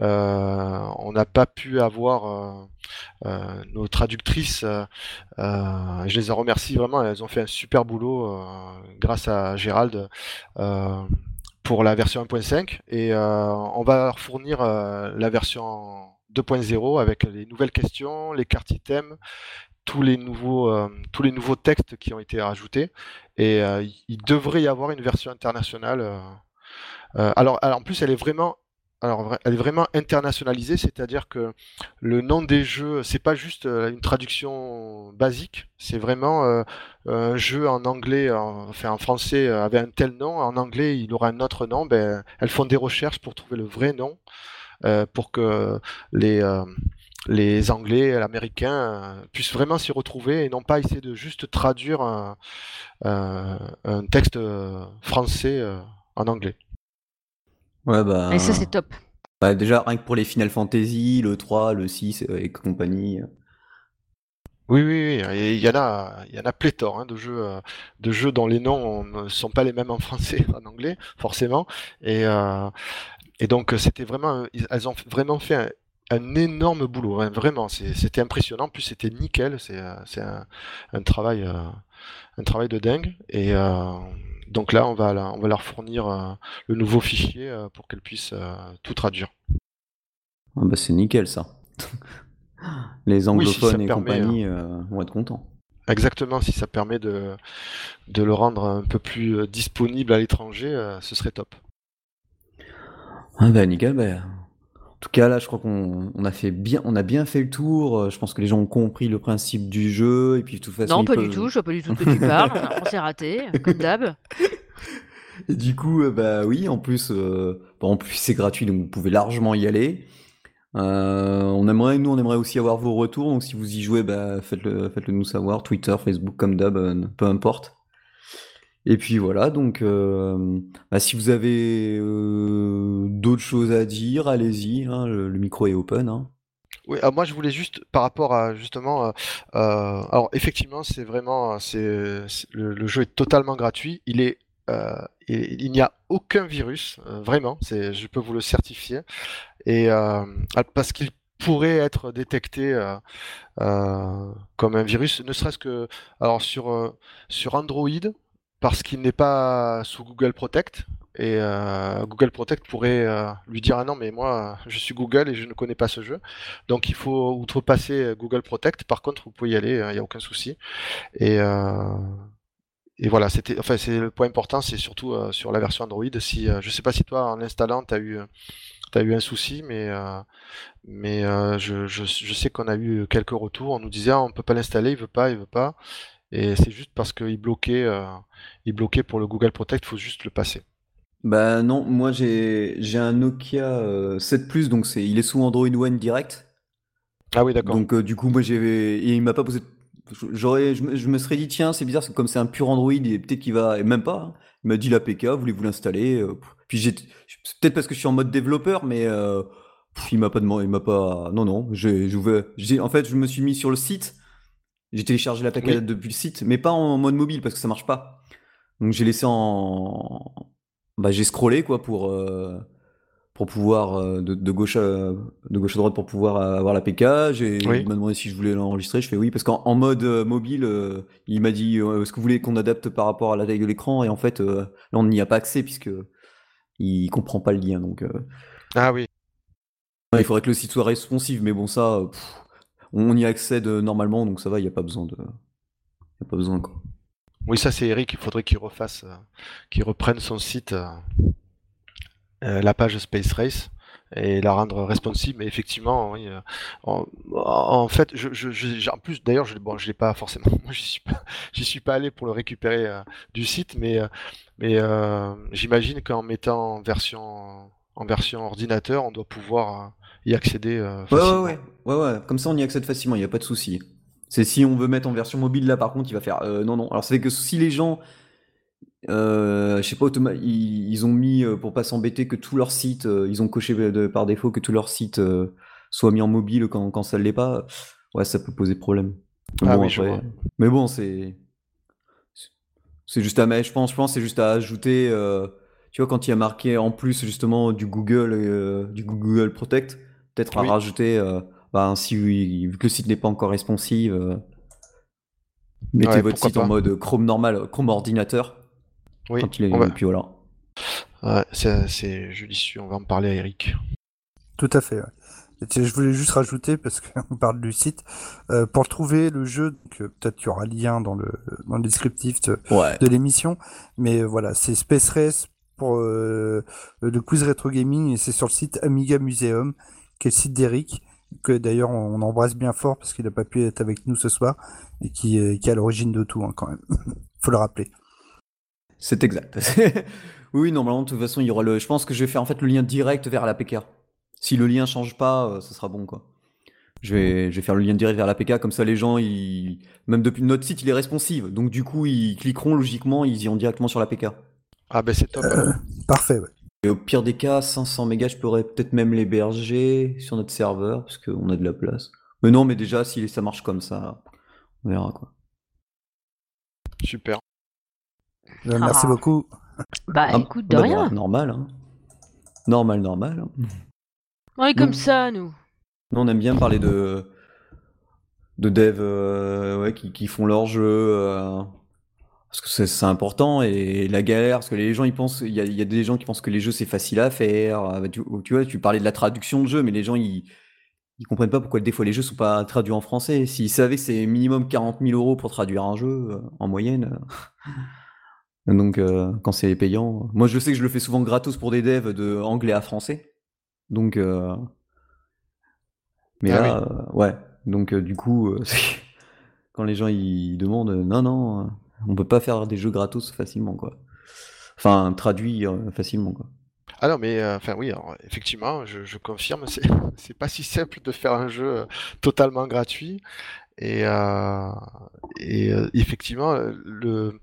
euh, on n'a pas pu avoir nos traductrices. je les remercie vraiment, elles ont fait un super boulot grâce à Gérald pour la version 1.5 et on va leur fournir la version 2.0 avec les nouvelles questions, les cartes items tous les nouveaux euh, tous les nouveaux textes qui ont été rajoutés et euh, il devrait y avoir une version internationale. Euh, alors, en plus elle est vraiment alors, elle est vraiment internationalisée, c'est-à-dire que le nom des jeux, c'est pas juste une traduction basique, c'est vraiment un jeu en anglais, enfin en français avait un tel nom, en anglais il aura un autre nom. Ben, elles font des recherches pour trouver le vrai nom, pour que les les Anglais, l'Américain euh, puissent vraiment s'y retrouver et non pas essayer de juste traduire un, texte euh, français euh, en anglais.
Ouais, bah.
Et ça, c'est top.
Bah, déjà, rien que pour les Final Fantasy, le 3, le 6 et compagnie.
Oui, oui, oui, il y en a, il y en a pléthore hein, de jeux, de jeux dont les noms ne sont pas les mêmes en français et en anglais, forcément. Et, et donc, c'était vraiment, elles ont vraiment fait un énorme boulot, hein, vraiment. C'était impressionnant. En plus, c'était nickel. C'est euh, un, travail, euh, un travail de dingue. Et euh, donc là, on va, on va leur fournir le nouveau fichier pour qu'elles puissent tout traduire.
Ah bah c'est nickel ça. Les anglophones et compagnie vont être contents.
Exactement, si ça permet de, de le rendre un peu plus disponible à l'étranger, ce serait top.
Ah bah nickel, bah, tout cas, là, je crois qu'on a fait bien, on a bien fait le tour. Euh, je pense que les gens ont compris le principe du jeu et puis de toute façon.
Non, pas du tout. Je vois pas du tout de quoi tu parles. on s'est raté, comme d'hab.
Et du coup, euh, bah oui, en plus, euh, en plus c'est gratuit, donc vous pouvez largement y aller. on aimerait, nous, on aimerait aussi avoir vos retours. Donc si vous y jouez, bah, faites-le, faites-le nous savoir. Twitter, Facebook, comme d'hab, peu importe. Et puis voilà, donc euh, bah, si vous avez euh, d'autres choses à dire, allez-y, hein, le, micro est open. Hein.
Oui, alors moi je voulais juste par rapport à justement, euh, alors effectivement c'est vraiment, c'est le, jeu est totalement gratuit, il est, il, n'y a aucun virus, vraiment, c'est, je peux vous le certifier, et parce qu'il pourrait être détecté comme un virus, ne serait-ce que, alors sur sur Android, parce qu'il n'est pas sous Google Protect. Et euh, Google Protect pourrait euh, lui dire ah non mais moi je suis Google et je ne connais pas ce jeu. Donc il faut outrepasser Google Protect. Par contre vous pouvez y aller, il n'y a aucun souci. Et, euh, et voilà, c'était enfin c'est le point important, c'est surtout sur la version Android. Si je sais pas si toi en l'installant tu as eu as eu un souci, mais mais je, je, je, sais qu'on a eu quelques retours. On nous disait ah, on peut pas l'installer, il veut pas, il veut pas. Et c'est juste parce qu'il bloquait, euh, il bloquait pour le Google Protect, il faut juste le passer.
Bah non, moi j'ai un Nokia 7 euh, Plus, donc c'est il est sous Android One direct.
Ah oui, d'accord.
Donc euh, du coup, moi j'ai il m'a pas posé. J'aurais, je, me serais dit tiens, c'est bizarre, comme c'est un pur Android et peut-être qu'il va et même pas. Hein. Il m'a dit l'APK, voulez-vous l'installer Puis j'ai peut-être parce que je suis en mode développeur, mais il m'a pas demandé, il m'a pas. Non non, j'ai, j'ai en fait je me suis mis sur le site j'ai téléchargé l'APK depuis le site, mais pas en mode mobile parce que ça marche pas. Donc j'ai laissé en. Bah, j'ai scrollé quoi pour, euh, pour pouvoir. Euh, de, gauche à, de gauche à droite pour pouvoir avoir l'APK. J'ai, Il m'a demandé si je voulais l'enregistrer. Je fais oui parce qu'en mode euh, mobile, il m'a dit est-ce que vous voulez qu'on adapte par rapport à la taille de l'écran? Et en fait, là on n'y a pas accès puisque il comprend pas le lien. Donc,
Ah oui.
il faudrait que le site soit responsive, mais bon, ça on y accède euh, normalement, donc ça va, il n'y a pas besoin de. A pas besoin quoi.
Oui, ça c'est Eric, il faudrait qu'il refasse, euh, qu'il reprenne son site, euh, la page Space Race, et la rendre responsive. Mais effectivement, oui, en, fait, je, en plus d'ailleurs, je, bon, l'ai pas forcément, moi j'y suis pas, suis pas allé pour le récupérer du site, mais, j'imagine qu'en mettant en version ordinateur, on doit pouvoir y accéder euh,
facilement. Ouais, ouais, ouais, ouais, Comme ça, on y accède facilement, il n'y a pas de souci. C'est si on veut mettre en version mobile, là, par contre, il va faire euh, non, non. Alors, c'est que si les gens, euh, je sais pas, ils, ont mis, pour pas s'embêter, que tout leur site, ils ont coché par défaut que tout leur site soit mis en mobile quand, quand ça ne l'est pas, ouais, ça peut poser problème.
Ah bon, oui,
Mais bon, c'est. C'est juste à mettre, je pense, je pense, c'est juste à ajouter. tu vois, quand il y a marqué en plus justement du Google, du Google Protect, peut-être à rajouter, euh, bah, si vu que le site n'est pas encore responsive, euh, mettez votre site en mode Chrome normal, Chrome ordinateur.
Oui,
quand il est, puis voilà.
Ouais, c'est judicieux, on va en parler à Eric.
Tout à fait. Je voulais juste rajouter, parce qu'on parle du site, euh, pour trouver le jeu, peut-être qu'il y aura lien dans le, dans le descriptif de, de l'émission, mais voilà, c'est Space Race pour le quiz rétro gaming et c'est sur le site Amiga Museum qui est le site d'Eric, que d'ailleurs on embrasse bien fort parce qu'il n'a pas pu être avec nous ce soir et qui, qui est à l'origine de tout hein, quand même. faut le rappeler.
C'est exact. oui, normalement, de toute façon, il y aura le. Je pense que je vais faire en fait le lien direct vers l'APK. Si le lien change pas, euh, ce sera bon quoi. Je vais, je vais faire le lien direct vers l'APK, comme ça les gens, ils... même depuis notre site, il est responsive. Donc du coup, ils cliqueront logiquement, ils iront directement sur l'APK.
Ah ben c'est top.
Euh, parfait, ouais.
Et au pire des cas, 500 mégas, je pourrais peut-être même l'héberger sur notre serveur, parce qu'on a de la place. Mais non, mais déjà, si ça marche comme ça, on verra quoi.
Super.
Euh, merci ah. beaucoup.
Bah ah, écoute, de bah, rien.
normal, hein. Normal, normal. Hein.
On est comme ça, nous.
Nous, on aime bien parler de de devs euh, qui, qui, font leur jeu, euh, parce que c'est important et la galère parce que les gens ils pensent il y a, y a, des gens qui pensent que les jeux c'est facile à faire. Euh, tu, vois tu parlais de la traduction de jeu mais les gens ils ils comprennent pas pourquoi des fois les jeux sont pas traduits en français. S'ils savaient que c'est minimum 40 000 euros pour traduire un jeu euh, en moyenne euh, donc quand c'est payant moi je sais que je le fais souvent gratos pour des devs de anglais à français. Donc mais ah là ouais. Donc du coup quand les gens ils demandent non non on peut pas faire des jeux gratos facilement, quoi. Enfin, traduit euh, facilement, quoi.
Ah non, mais euh, enfin oui, effectivement, je, confirme, c'est pas si simple de faire un jeu euh, totalement gratuit. Et, effectivement, le,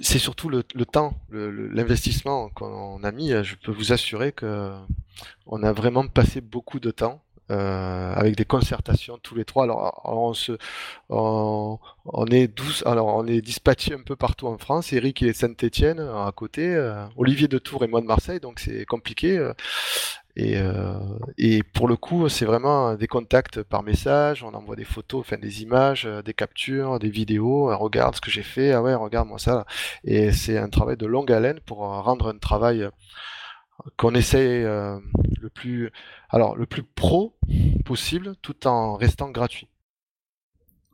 c'est surtout le, temps, l'investissement qu'on a mis. Je peux vous assurer que on a vraiment passé beaucoup de temps euh, avec des concertations tous les trois. Alors, on, se, on, est douze, alors on est dispatché un peu partout en France. Eric est Saint-Étienne à côté, euh, Olivier de Tours et moi de Marseille, donc c'est compliqué. Euh, et, et, pour le coup, c'est vraiment des contacts par message. On envoie des photos, enfin des images, des captures, des vidéos. regarde ce que j'ai fait. Ah ouais, regarde moi ça. Et c'est un travail de longue haleine pour rendre un travail qu'on essaie euh, le plus alors le plus pro possible tout en restant gratuit.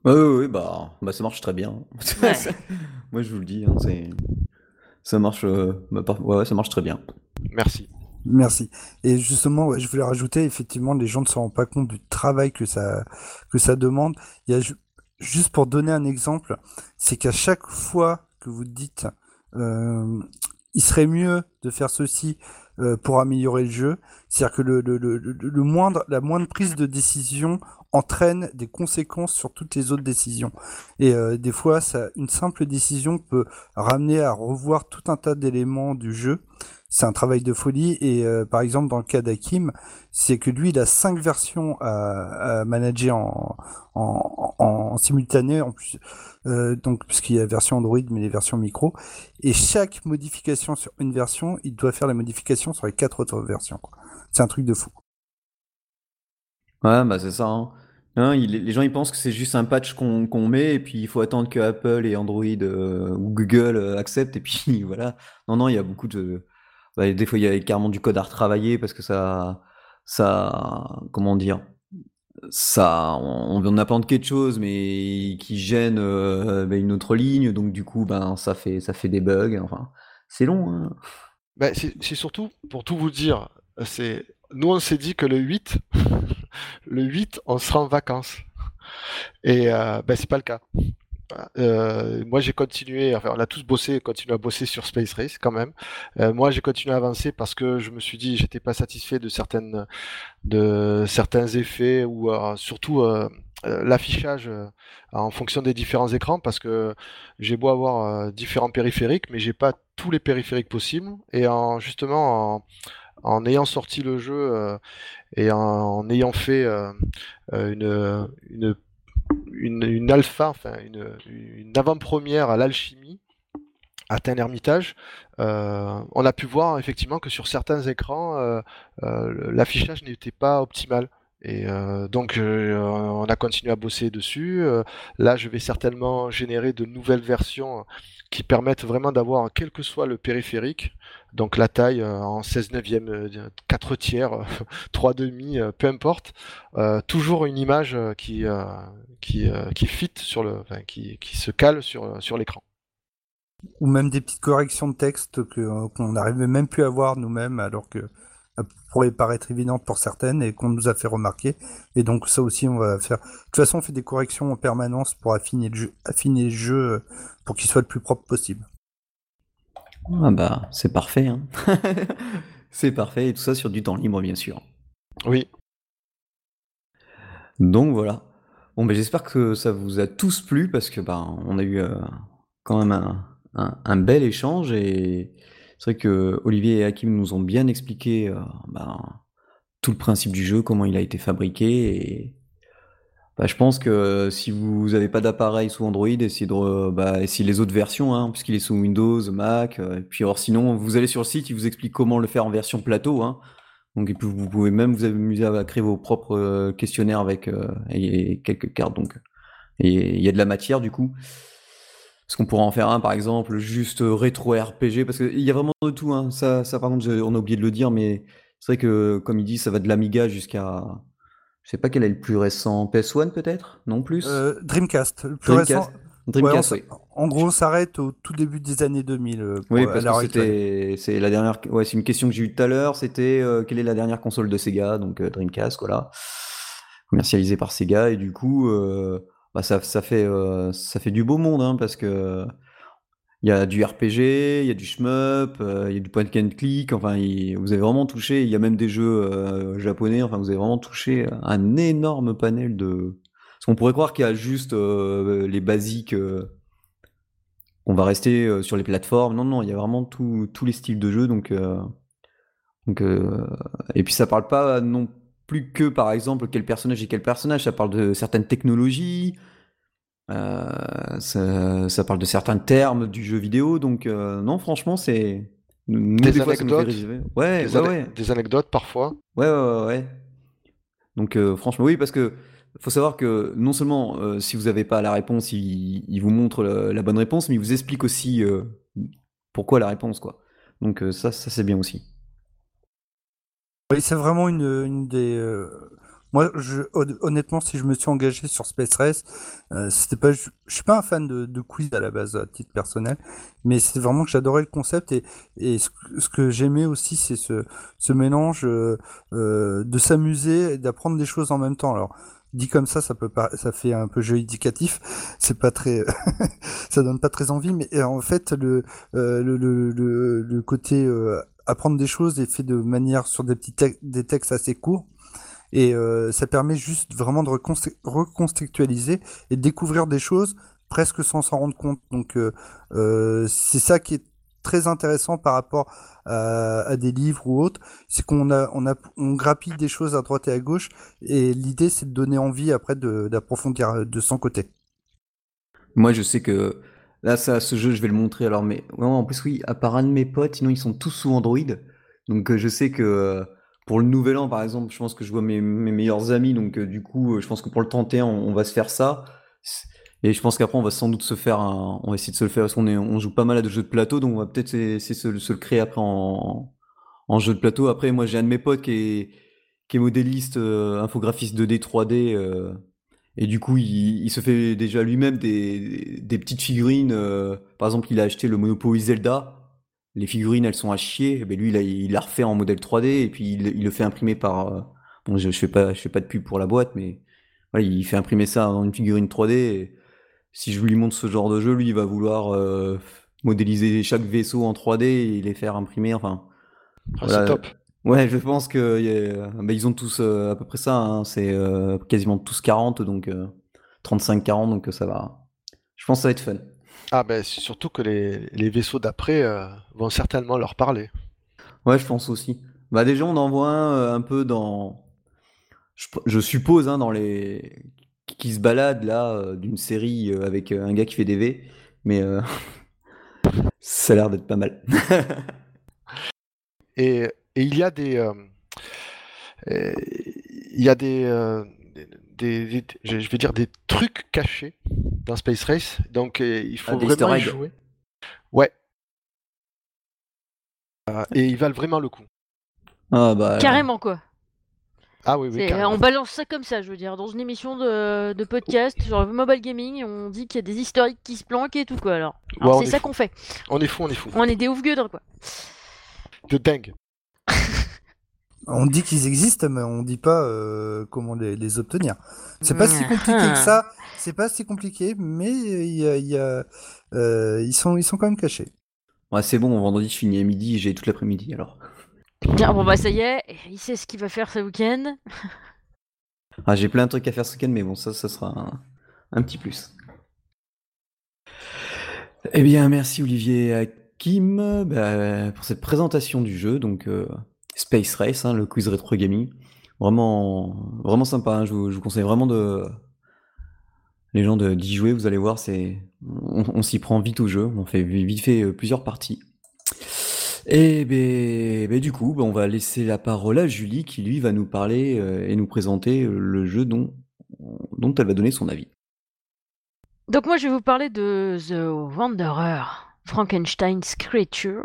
Oui, oui, bah, bah ça marche très bien. Moi je vous le dis, hein, ça marche, euh, bah, ouais, ça marche très bien.
Merci.
Merci. Et justement, je voulais rajouter, effectivement, les gens ne se rendent pas compte du travail que ça, que ça demande. Il y a, juste pour donner un exemple, c'est qu'à chaque fois que vous dites, euh, il serait mieux de faire ceci euh, pour améliorer le jeu. C'est-à-dire que le, le, le, le, moindre, la moindre prise de décision entraîne des conséquences sur toutes les autres décisions. Et euh, des fois, ça, une simple décision peut ramener à revoir tout un tas d'éléments du jeu c'est un travail de folie. Et euh, par exemple, dans le cas d'Akim, c'est que lui, il a cinq versions à, à manager en, en, en, simultané, en plus, euh, donc puisqu'il y a version Android, mais les versions micro. Et chaque modification sur une version, il doit faire la modification sur les quatre autres versions. C'est un truc de fou.
Ouais, bah c'est ça. Hein. les gens ils pensent que c'est juste un patch qu'on met et puis il faut attendre que Apple et Android euh, ou Google euh, acceptent et puis voilà. Non, non, il y a beaucoup de, bah, des fois, il y a carrément du code à retravailler parce que ça, ça, comment dire, ça, on, on apprendre quelque chose, mais qui gêne euh, bah, une autre ligne, donc du coup, ben, ça fait, ça fait des bugs. Enfin, c'est long. Hein.
Bah, c'est surtout, pour tout vous dire, c'est nous, on s'est dit que le 8, le 8, on sera en vacances. Et euh, ben, c'est pas le cas. Euh, moi, j'ai continué, enfin, on a tous bossé, continué à bosser sur Space Race quand même. Euh, moi, j'ai continué à avancer parce que je me suis dit, j'étais pas satisfait de certaines, de certains effets ou euh, surtout l'affichage en fonction des différents écrans parce que j'ai beau avoir différents périphériques, mais j'ai pas tous les périphériques possibles. Et en justement, en, ayant sorti le jeu et en, ayant fait une une, alpha, enfin une, avant-première à l'alchimie à Tain Hermitage, euh, on a pu voir effectivement que sur certains écrans, euh, euh, l'affichage n'était pas optimal. Et donc on a continué à bosser dessus. là, je vais certainement générer de nouvelles versions qui permettent vraiment d'avoir, quel que soit le périphérique, donc la taille euh, en 16 neuvième, 4 euh, tiers, 3 demi, euh, peu importe, toujours une image qui, qui, qui fit sur le, qui, qui se cale sur, sur l'écran.
Ou même des petites corrections de texte qu'on n'arrivait même plus à voir nous-mêmes, alors que pourrait paraître évidente pour certaines et qu'on nous a fait remarquer. Et donc ça aussi, on va faire. De toute façon, on fait des corrections en permanence pour affiner le jeu, affiner le jeu pour qu'il soit le plus propre possible.
Ah bah, c'est parfait. Hein. c'est parfait, et tout ça sur du temps libre, bien sûr.
Oui.
Donc voilà. Bon, ben j'espère que ça vous a tous plu parce que ben on a eu euh, quand même un, un, bel échange et c'est vrai que Olivier et Hakim nous ont bien expliqué euh, ben, tout le principe du jeu, comment il a été fabriqué et bah, je pense que si vous n'avez pas d'appareil sous Android, essayez, bah, les autres versions, hein, puisqu'il est sous Windows, Mac. Euh, et puis, alors, sinon, vous allez sur le site, il vous explique comment le faire en version plateau. Hein. Donc, vous pouvez même vous amuser à créer vos propres euh, questionnaires avec euh, quelques cartes. Donc, et il y a de la matière du coup. Parce qu'on pourra en faire un, par exemple, juste rétro RPG, parce qu'il y a vraiment de tout. Hein. Ça, ça, par contre, on a oublié de le dire, mais c'est vrai que, comme il dit, ça va de l'Amiga jusqu'à je sais pas quel est le plus récent. PS1 peut-être? Non plus?
Euh, Dreamcast. Le plus
Dreamcast.
récent.
Dreamcast, oui.
En gros, s'arrête au tout début des années 2000. Euh,
oui, parce que c'était, c'est la dernière. Ouais, c'est une question que j'ai eue tout à l'heure. C'était euh, quelle est la dernière console de Sega? Donc Dreamcast, voilà, commercialisée par Sega. Et du coup, bah, ça, ça fait ça fait du beau monde, hein, parce que il y a du RPG, il y a du shmup, euh, il y a du point and click. Enfin, vous avez vraiment touché. Il y a même des jeux euh, japonais. Enfin, vous avez vraiment touché un énorme panel de. Parce qu'on pourrait croire qu'il y a juste euh, les basiques qu'on va rester sur les plateformes. Non, non, il y a vraiment tous les styles de jeu. Donc, donc, et puis ça parle pas non plus que, par exemple, quel personnage et quel personnage. Ça parle de certaines technologies. Ça, ça, parle de certains termes du jeu vidéo. Donc, non, franchement, c'est
des, anecdotes, ouais, des, anecdotes parfois.
Ouais, ouais, ouais. Donc euh, franchement, oui, parce que faut savoir que non seulement euh, si vous n'avez pas la réponse, il, vous montre la, bonne réponse, mais il vous explique aussi euh, pourquoi la réponse, quoi. Donc ça, ça c'est bien aussi.
Oui, c'est vraiment une, une des moi, je, honnêtement, si je me suis engagé sur Space Race, euh, c'était pas, je, suis pas un fan de, de, quiz à la base, à titre personnel, mais c'est vraiment que j'adorais le concept et, et ce, que j'aimais aussi, c'est ce, ce mélange euh, euh, de s'amuser et d'apprendre des choses en même temps. Alors, dit comme ça, ça peut pas, ça fait un peu jeu éducatif. C'est pas très, ça donne pas très envie, mais en fait, le, euh, le, le, le, le, côté euh, apprendre des choses est fait de manière sur des petits des textes assez courts et euh, ça permet juste vraiment de reconstructualiser et de découvrir des choses presque sans s'en rendre compte. Donc euh, euh, c'est ça qui est très intéressant par rapport à, des livres ou autres, c'est qu'on a, on a, on grappille des choses à droite et à gauche, et l'idée c'est de donner envie après d'approfondir de, son côté.
Moi, je sais que là, ça, ce jeu, je vais le montrer. Alors, mais en plus, oui, à part un de mes potes, sinon ils sont tous sous Android, donc je sais que pour le nouvel an, par exemple, je pense que je vois mes, meilleurs amis, donc euh, du coup, euh, je pense que pour le 31, on, va se faire ça. Et je pense qu'après, on va sans doute se faire un... On va essayer de se le faire parce qu'on on joue pas mal à de jeux de plateau, donc on va peut-être essayer de se, le créer après en, jeu de plateau. Après, moi, j'ai un de mes potes qui est, qui est modéliste, euh, infographiste 2D, 3D. et du coup, il, se fait déjà lui-même des, des, petites figurines. par exemple, il a acheté le Monopoly Zelda les figurines elles sont à chier, ben lui il a, il a refait en modèle 3D et puis il, le fait imprimer par euh, bon je, je, fais pas je fais pas de pub pour la boîte mais voilà, il fait imprimer ça en une figurine 3D et si je lui montre ce genre de jeu, lui il va vouloir euh, modéliser chaque vaisseau en 3D et les faire imprimer enfin
ah, c'est top.
Ouais, je pense que ben, ils ont tous euh, à peu près ça hein. c'est quasiment tous 40 donc 35 40 donc ça va. Je pense que ça va être fun.
Ah ben surtout que les, vaisseaux d'après euh, vont certainement leur parler.
Ouais, je pense aussi. Bah déjà on en voit un euh, un peu dans, je, suppose hein, dans les qui se balade là euh, d'une série avec un gars qui fait des V, mais ça a l'air d'être pas mal.
et, il y a des, il y a des, des, je vais dire des trucs cachés dans Space Race. Donc euh, il faut ah, vraiment y jouer. Ouais. Euh, et ils valent vraiment le coup.
Ah, bah, Carrément quoi.
Ah oui, oui.
On balance ça comme ça, je veux dire. Dans une émission de, de podcast sur le mobile gaming, on dit qu'il y a des historiques qui se planquent et tout quoi. Alors, c'est ça qu'on fait.
On est fou, on est fou.
On est des ouf quoi.
De dingue.
On dit qu'ils existent, mais on dit pas euh, comment les, obtenir. C'est pas si compliqué que ça. C'est pas si compliqué, mais il y a, euh, ils sont, ils sont quand même cachés.
Ouais, c'est bon. Vendredi, je finis à midi. J'ai toute l'après-midi alors.
Bien, bon bah ça y est, il sait ce qu'il va faire ce week-end.
Ah, j'ai plein de trucs à faire ce week-end, mais bon, ça, ça sera un, petit plus. Eh bien, merci Olivier Hakim bah, pour cette présentation du jeu. Donc, euh, Space Race, hein, le quiz rétro gaming. Vraiment, vraiment sympa. Hein. Je, vous, conseille vraiment de les gens d'y jouer. Vous allez voir, c'est on, s'y prend vite au jeu. On fait vite fait euh, plusieurs parties. Et ben, ben, du coup, ben, on va laisser la parole à Julie qui lui va nous parler euh, et nous présenter le jeu dont dont elle va donner son avis.
Donc moi, je vais vous parler de The Wanderer, Frankenstein's Creature,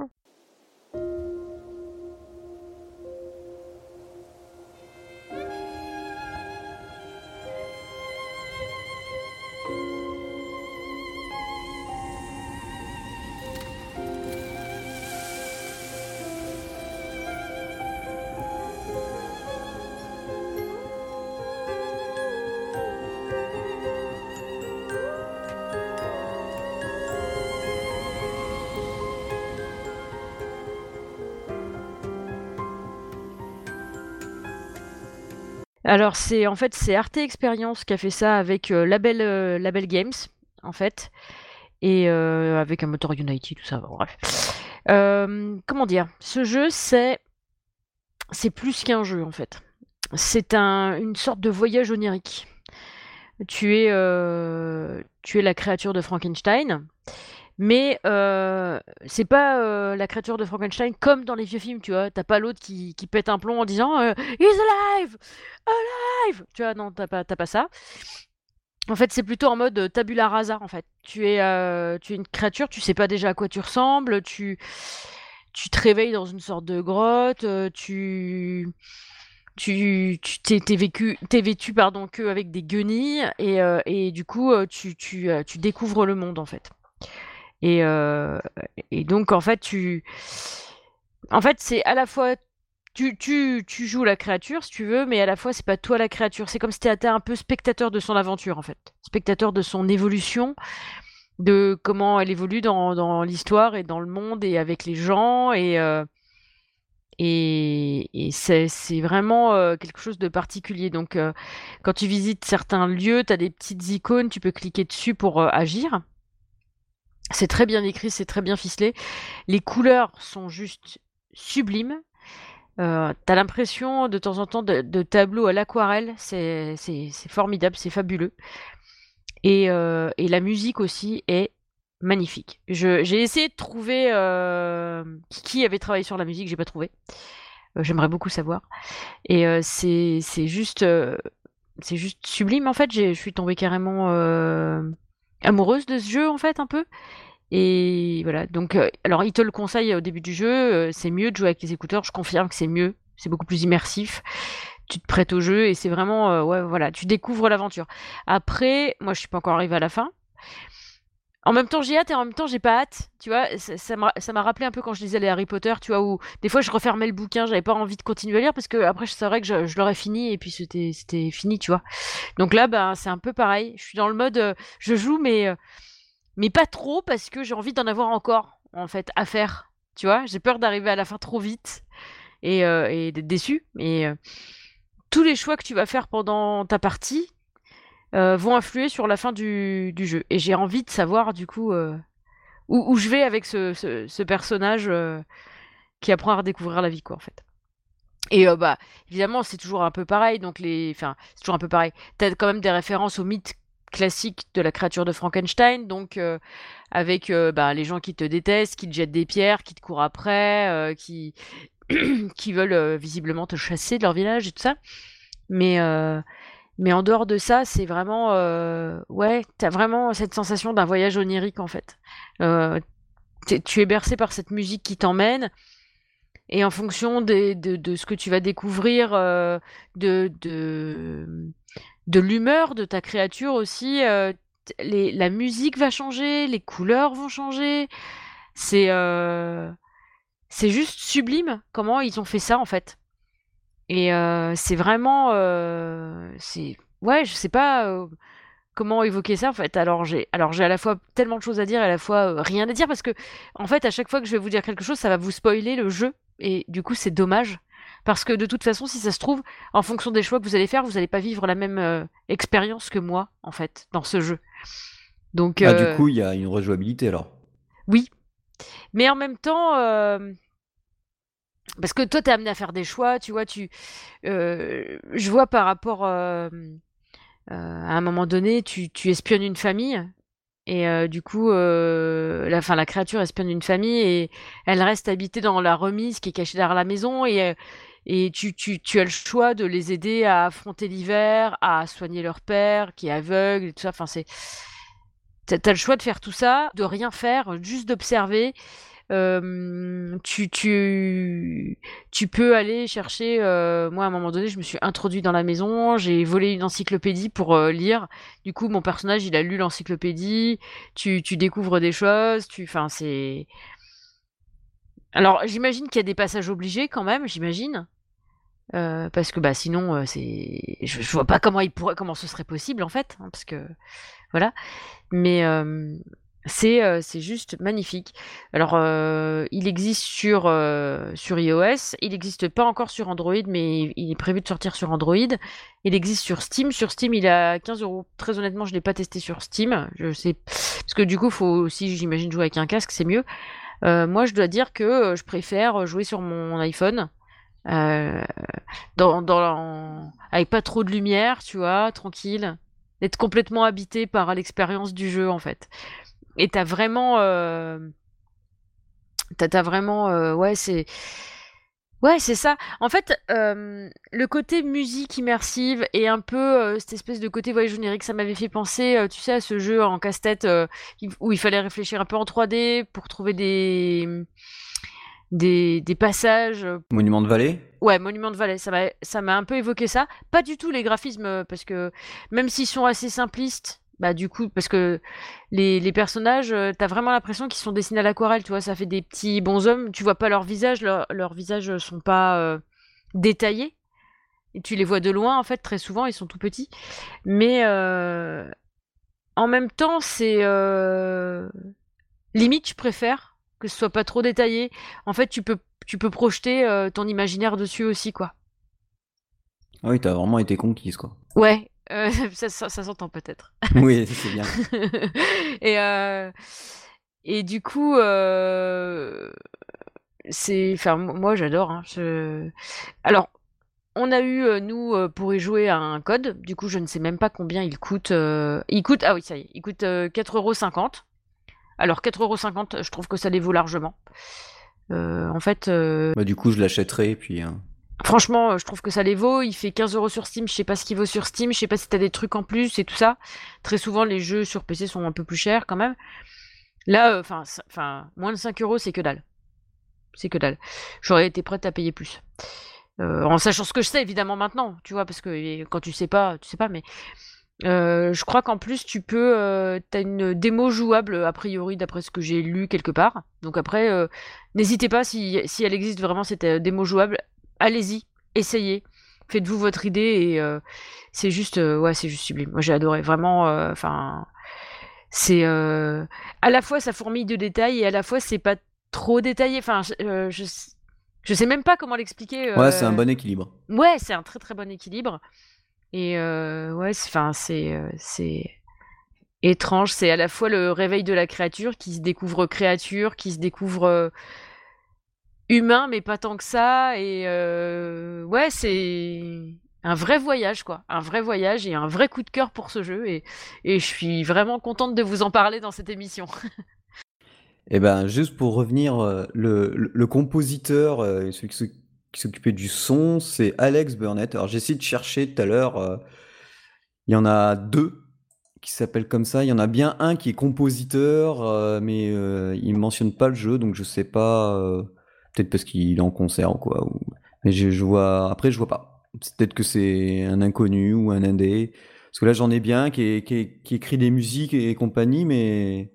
Alors c'est en fait c'est Arte Experience qui a fait ça avec euh, Label, euh, Label Games en fait. et avec un moteur Unity, tout ça, comment dire? Ce jeu, c'est plus qu'un jeu en fait. C'est un, une sorte de voyage onirique. Tu es, tu es la créature de Frankenstein, mais c'est pas la créature de Frankenstein comme dans les vieux films, tu vois. T'as pas l'autre qui, pète un plomb en disant He's alive! Alive! Tu vois, non, t'as pas, pas ça. En fait, c'est plutôt en mode tabula rasa, en fait. Tu es, tu une créature, tu sais pas déjà à quoi tu ressembles, tu, tu te réveilles dans une sorte de grotte, tu tu t'es vécu t'es vêtu pardon que avec des guenilles et, et du coup tu, tu, tu découvres le monde en fait et, et donc en fait tu en fait c'est à la fois tu, tu, tu, joues la créature si tu veux, mais à la fois c'est pas toi la créature. C'est comme si tu étais un peu spectateur de son aventure en fait, spectateur de son évolution, de comment elle évolue dans, dans l'histoire et dans le monde et avec les gens et euh, et, c'est vraiment euh, quelque chose de particulier. Donc euh, quand tu visites certains lieux, tu as des petites icônes, tu peux cliquer dessus pour agir. C'est très bien écrit, c'est très bien ficelé. Les couleurs sont juste sublimes. Euh, t'as l'impression de temps en temps de, tableaux à l'aquarelle, c'est formidable, c'est fabuleux. Et, euh, et, la musique aussi est magnifique. J'ai essayé de trouver euh, qui avait travaillé sur la musique, j'ai pas trouvé. J'aimerais beaucoup savoir. Et c'est juste, c'est juste sublime en fait. Je suis tombée carrément amoureuse de ce jeu en fait un peu. Et voilà, donc, euh, alors il te le conseille au début du jeu, euh, c'est mieux de jouer avec les écouteurs, je confirme que c'est mieux, c'est beaucoup plus immersif. Tu te prêtes au jeu et c'est vraiment, euh, ouais, voilà, tu découvres l'aventure. Après, moi je suis pas encore arrivée à la fin. En même temps, j'ai hâte et en même temps, j'ai pas hâte. Tu vois, ça m'a rappelé un peu quand je lisais les Harry Potter, tu vois, où des fois je refermais le bouquin, j'avais pas envie de continuer à lire parce que après, je savais que je, l'aurais fini et puis c'était fini, tu vois. Donc là, ben, c'est un peu pareil. Je suis dans le mode, je joue, mais mais pas trop parce que j'ai envie d'en avoir encore en fait à faire. Tu vois, j'ai peur d'arriver à la fin trop vite et, euh, d'être déçu. Mais euh, tous les choix que tu vas faire pendant ta partie euh, vont influer sur la fin du, jeu. Et j'ai envie de savoir du coup où, je vais avec ce, personnage qui apprend à redécouvrir la vie, quoi, en fait. Et bah évidemment c'est toujours un peu pareil donc les enfin toujours un peu pareil t'as quand même des références aux mythes classique de la créature de Frankenstein, donc euh, avec euh, bah, les gens qui te détestent, qui te jettent des pierres, qui te courent après, euh, qui qui veulent visiblement te chasser de leur village et tout ça. Mais mais en dehors de ça, c'est vraiment ouais, t'as vraiment cette sensation d'un voyage onirique en fait. tu es bercé par cette musique qui t'emmène. Et en fonction de, de, ce que tu vas découvrir, de, de, de l'humeur de ta créature aussi. Euh, la musique va changer, les couleurs vont changer. C'est euh, c'est juste sublime comment ils ont fait ça en fait. Et euh, c'est vraiment c'est ouais je sais pas comment évoquer ça en fait. Alors j'ai alors j'ai à la fois tellement de choses à dire et à la fois rien à dire parce que en fait à chaque fois que je vais vous dire quelque chose ça va vous spoiler le jeu et du coup c'est dommage parce que de toute façon, si ça se trouve, en fonction des choix que vous allez faire, vous n'allez pas vivre la même euh, expérience que moi, en fait, dans ce jeu. Donc,
ah, du euh, coup, il y a une rejouabilité alors.
Oui. Mais en même temps, euh, parce que toi, tu es amené à faire des choix, tu vois, tu... je vois par rapport... à un moment donné, tu, tu espionnes une famille, et du coup, la, fin, la créature espionne une famille et elle reste habitée dans la remise qui est cachée derrière la maison. Et, et tu, tu, tu, as le choix de les aider à affronter l'hiver, à soigner leur père qui est aveugle et tout ça. Enfin, c'est. T'as as le choix de faire tout ça, de rien faire, juste d'observer. Tu, tu, tu peux aller chercher. Euh, moi, à un moment donné, je me suis introduit dans la maison, j'ai volé une encyclopédie pour euh, lire. Du coup, mon personnage, il a lu l'encyclopédie. Tu, tu découvres des choses. Tu, enfin, c'est. Alors, j'imagine qu'il y a des passages obligés quand même, j'imagine. Euh, parce que bah sinon c'est je, je, vois pas comment il pourrait comment ce serait possible en fait hein, parce que voilà mais c'est c'est juste magnifique. Alors, il existe sur, sur iOS, il n'existe pas encore sur Android, mais il est prévu de sortir sur Android. Il existe sur Steam. Sur Steam, il est à 15 euros. Très honnêtement, je l'ai pas testé sur Steam. Je sais parce que du coup, faut aussi, j'imagine, jouer avec un casque, c'est mieux. moi, je dois dire que je préfère jouer sur mon iPhone. dans, dans, avec pas trop de lumière, tu vois, tranquille, être complètement habité par l'expérience du jeu en fait et t'as vraiment euh... t'as vraiment euh, ouais c'est ouais c'est ça en fait euh, le côté musique immersive et un peu euh, cette espèce de côté voyage générique ça m'avait fait penser euh, tu sais à ce jeu en casse-tête où il fallait réfléchir un peu en 3D pour trouver des des, des passages.
Monument de vallée?
Ouais, Monument de vallée, ça m'a, ça m'a un peu évoqué ça. Pas du tout les graphismes, parce que même s'ils sont assez simplistes, bah du coup parce que les, les personnages euh, t'as vraiment l'impression qu'ils sont dessinés à l'aquarelle tu vois ça fait des petits bonshommes tu vois pas leur visage leurs leur visages sont pas euh, détaillés. Et tu les vois de loin en fait très souvent ils sont tout petits. Mais euh, en même temps c'est limite je préfère que ce soit pas trop détaillé. En fait tu peux tu peux projeter ton imaginaire dessus aussi quoi.
Ah oui t'as vraiment été conquise quoi.
Ouais euh, ça, ça, s'entend peut-être.
Oui, c'est bien.
et, euh, et du coup, euh, c'est, enfin, moi j'adore. Hein, je... Alors, on a eu nous pour y jouer un code. Du coup, je ne sais même pas combien il coûte. Il coûte, ah oui, ça y est, il coûte 4,50€. Alors 4,50€, je trouve que ça les vaut largement. en fait.
Bah, du coup, je l'achèterai puis. Hein.
Franchement, euh, je trouve que ça les vaut. Il fait 15 euros sur Steam. Je sais pas ce qu'il vaut sur Steam. Je sais pas si t'as des trucs en plus et tout ça. Très souvent, les jeux sur PC sont un peu plus chers quand même. Là, euh, enfin, moins de 5 euros, c'est que dalle. C'est que dalle. J'aurais été prête à payer plus. Euh, en sachant ce que je sais, évidemment, maintenant, tu vois, parce que quand tu sais pas, tu sais pas, mais je crois qu'en plus, tu peux. T'as une démo jouable, a priori, d'après ce que j'ai lu quelque part. Donc après, n'hésitez pas, si, si elle existe vraiment, cette démo jouable, allez-y, essayez, faites-vous votre idée et euh, c'est juste, euh, ouais, c'est juste sublime. Moi, j'ai adoré, vraiment. Euh, enfin, c'est à la fois ça fourmille de détails et à la fois c'est pas trop détaillé. Enfin, je, je, sais même pas comment l'expliquer.
Ouais, c'est un bon équilibre.
Ouais, c'est un très très bon équilibre. Et ouais, enfin, c'est c'est étrange. C'est à la fois le réveil de la créature qui se découvre créature, qui se découvre humain, mais pas tant que ça. Et euh, ouais, c'est un vrai voyage, quoi. Un vrai voyage et un vrai coup de cœur pour ce jeu. Et, je suis vraiment contente de vous en parler dans cette émission.
et eh ben, juste pour revenir, euh, le, le, compositeur, euh, celui qui s'occupait du son, c'est Alex Burnett. Alors j'ai essayé de chercher tout à l'heure. Il y en a deux qui s'appellent comme ça. Il y en a bien un qui est compositeur, mais il ne mentionne pas le jeu, donc je sais pas Peut-être parce qu'il est en concert ou quoi. Mais je, vois. Après, je vois pas. Peut-être que c'est un inconnu ou un indé. Parce que là, j'en ai bien qui, écrit des musiques et compagnie, mais.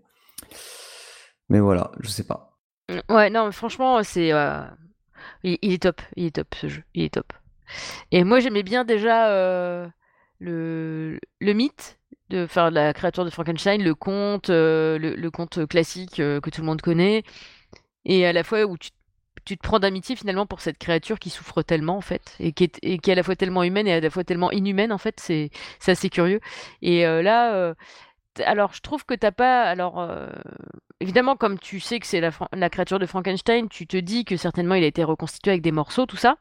Mais voilà, je sais pas.
Ouais, non, franchement, c'est. Euh, il, est top. Il est top, ce jeu. Il est top. Et moi, j'aimais bien déjà euh, le, le mythe de faire la créature de Frankenstein, le conte, euh, le, conte classique que tout le monde connaît, et à la fois où tu tu te prends d'amitié finalement pour cette créature qui souffre tellement en fait et qui est, qui est à la fois tellement humaine et à la fois tellement inhumaine en fait c'est assez curieux. Et euh, là euh, alors je trouve que t'as pas alors euh, évidemment comme tu sais que c'est la, la, créature de Frankenstein tu te dis que certainement il a été reconstitué avec des morceaux tout ça.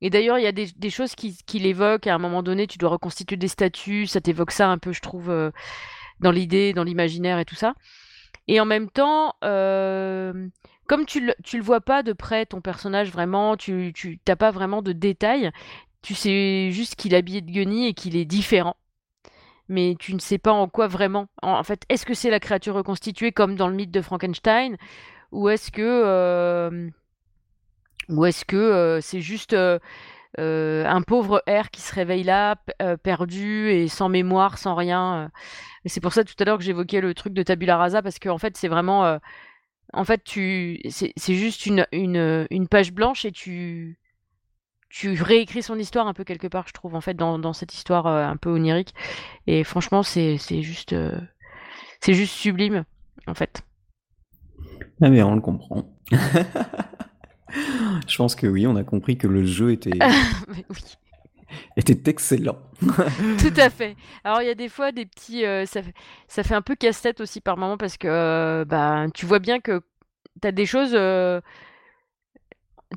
Et d'ailleurs il y a des, des choses qui, qui l'évoquent à un moment donné tu dois reconstituer des statues ça t'évoque ça un peu je trouve dans l'idée dans l'imaginaire et tout ça. Et en même temps comme tu le, le vois pas de près, ton personnage vraiment, tu, t'as pas vraiment de détails, tu sais juste qu'il est habillé de guenilles et qu'il est différent. Mais tu ne sais pas en quoi vraiment. En, fait, est-ce que c'est la créature reconstituée comme dans le mythe de Frankenstein Ou est-ce que. Euh, ou est-ce que euh, c'est juste euh, un pauvre R qui se réveille là, perdu et sans mémoire, sans rien C'est pour ça tout à l'heure que j'évoquais le truc de Tabula Rasa, parce qu'en en fait, c'est vraiment en fait, tu, c'est juste une, une, page blanche et tu, tu réécris son histoire un peu quelque part, je trouve, en fait, dans, dans cette histoire euh, un peu onirique. Et franchement, c'est juste, euh, c'est juste sublime. en fait.
Ah mais on le comprend. Je pense que oui, on a compris que le jeu était,
oui.
Était excellent.
Tout à fait. Alors il y a des fois des petits, euh, ça, fait, un peu casse-tête aussi par moment parce que euh, bah, tu vois bien que tu as des choses, euh,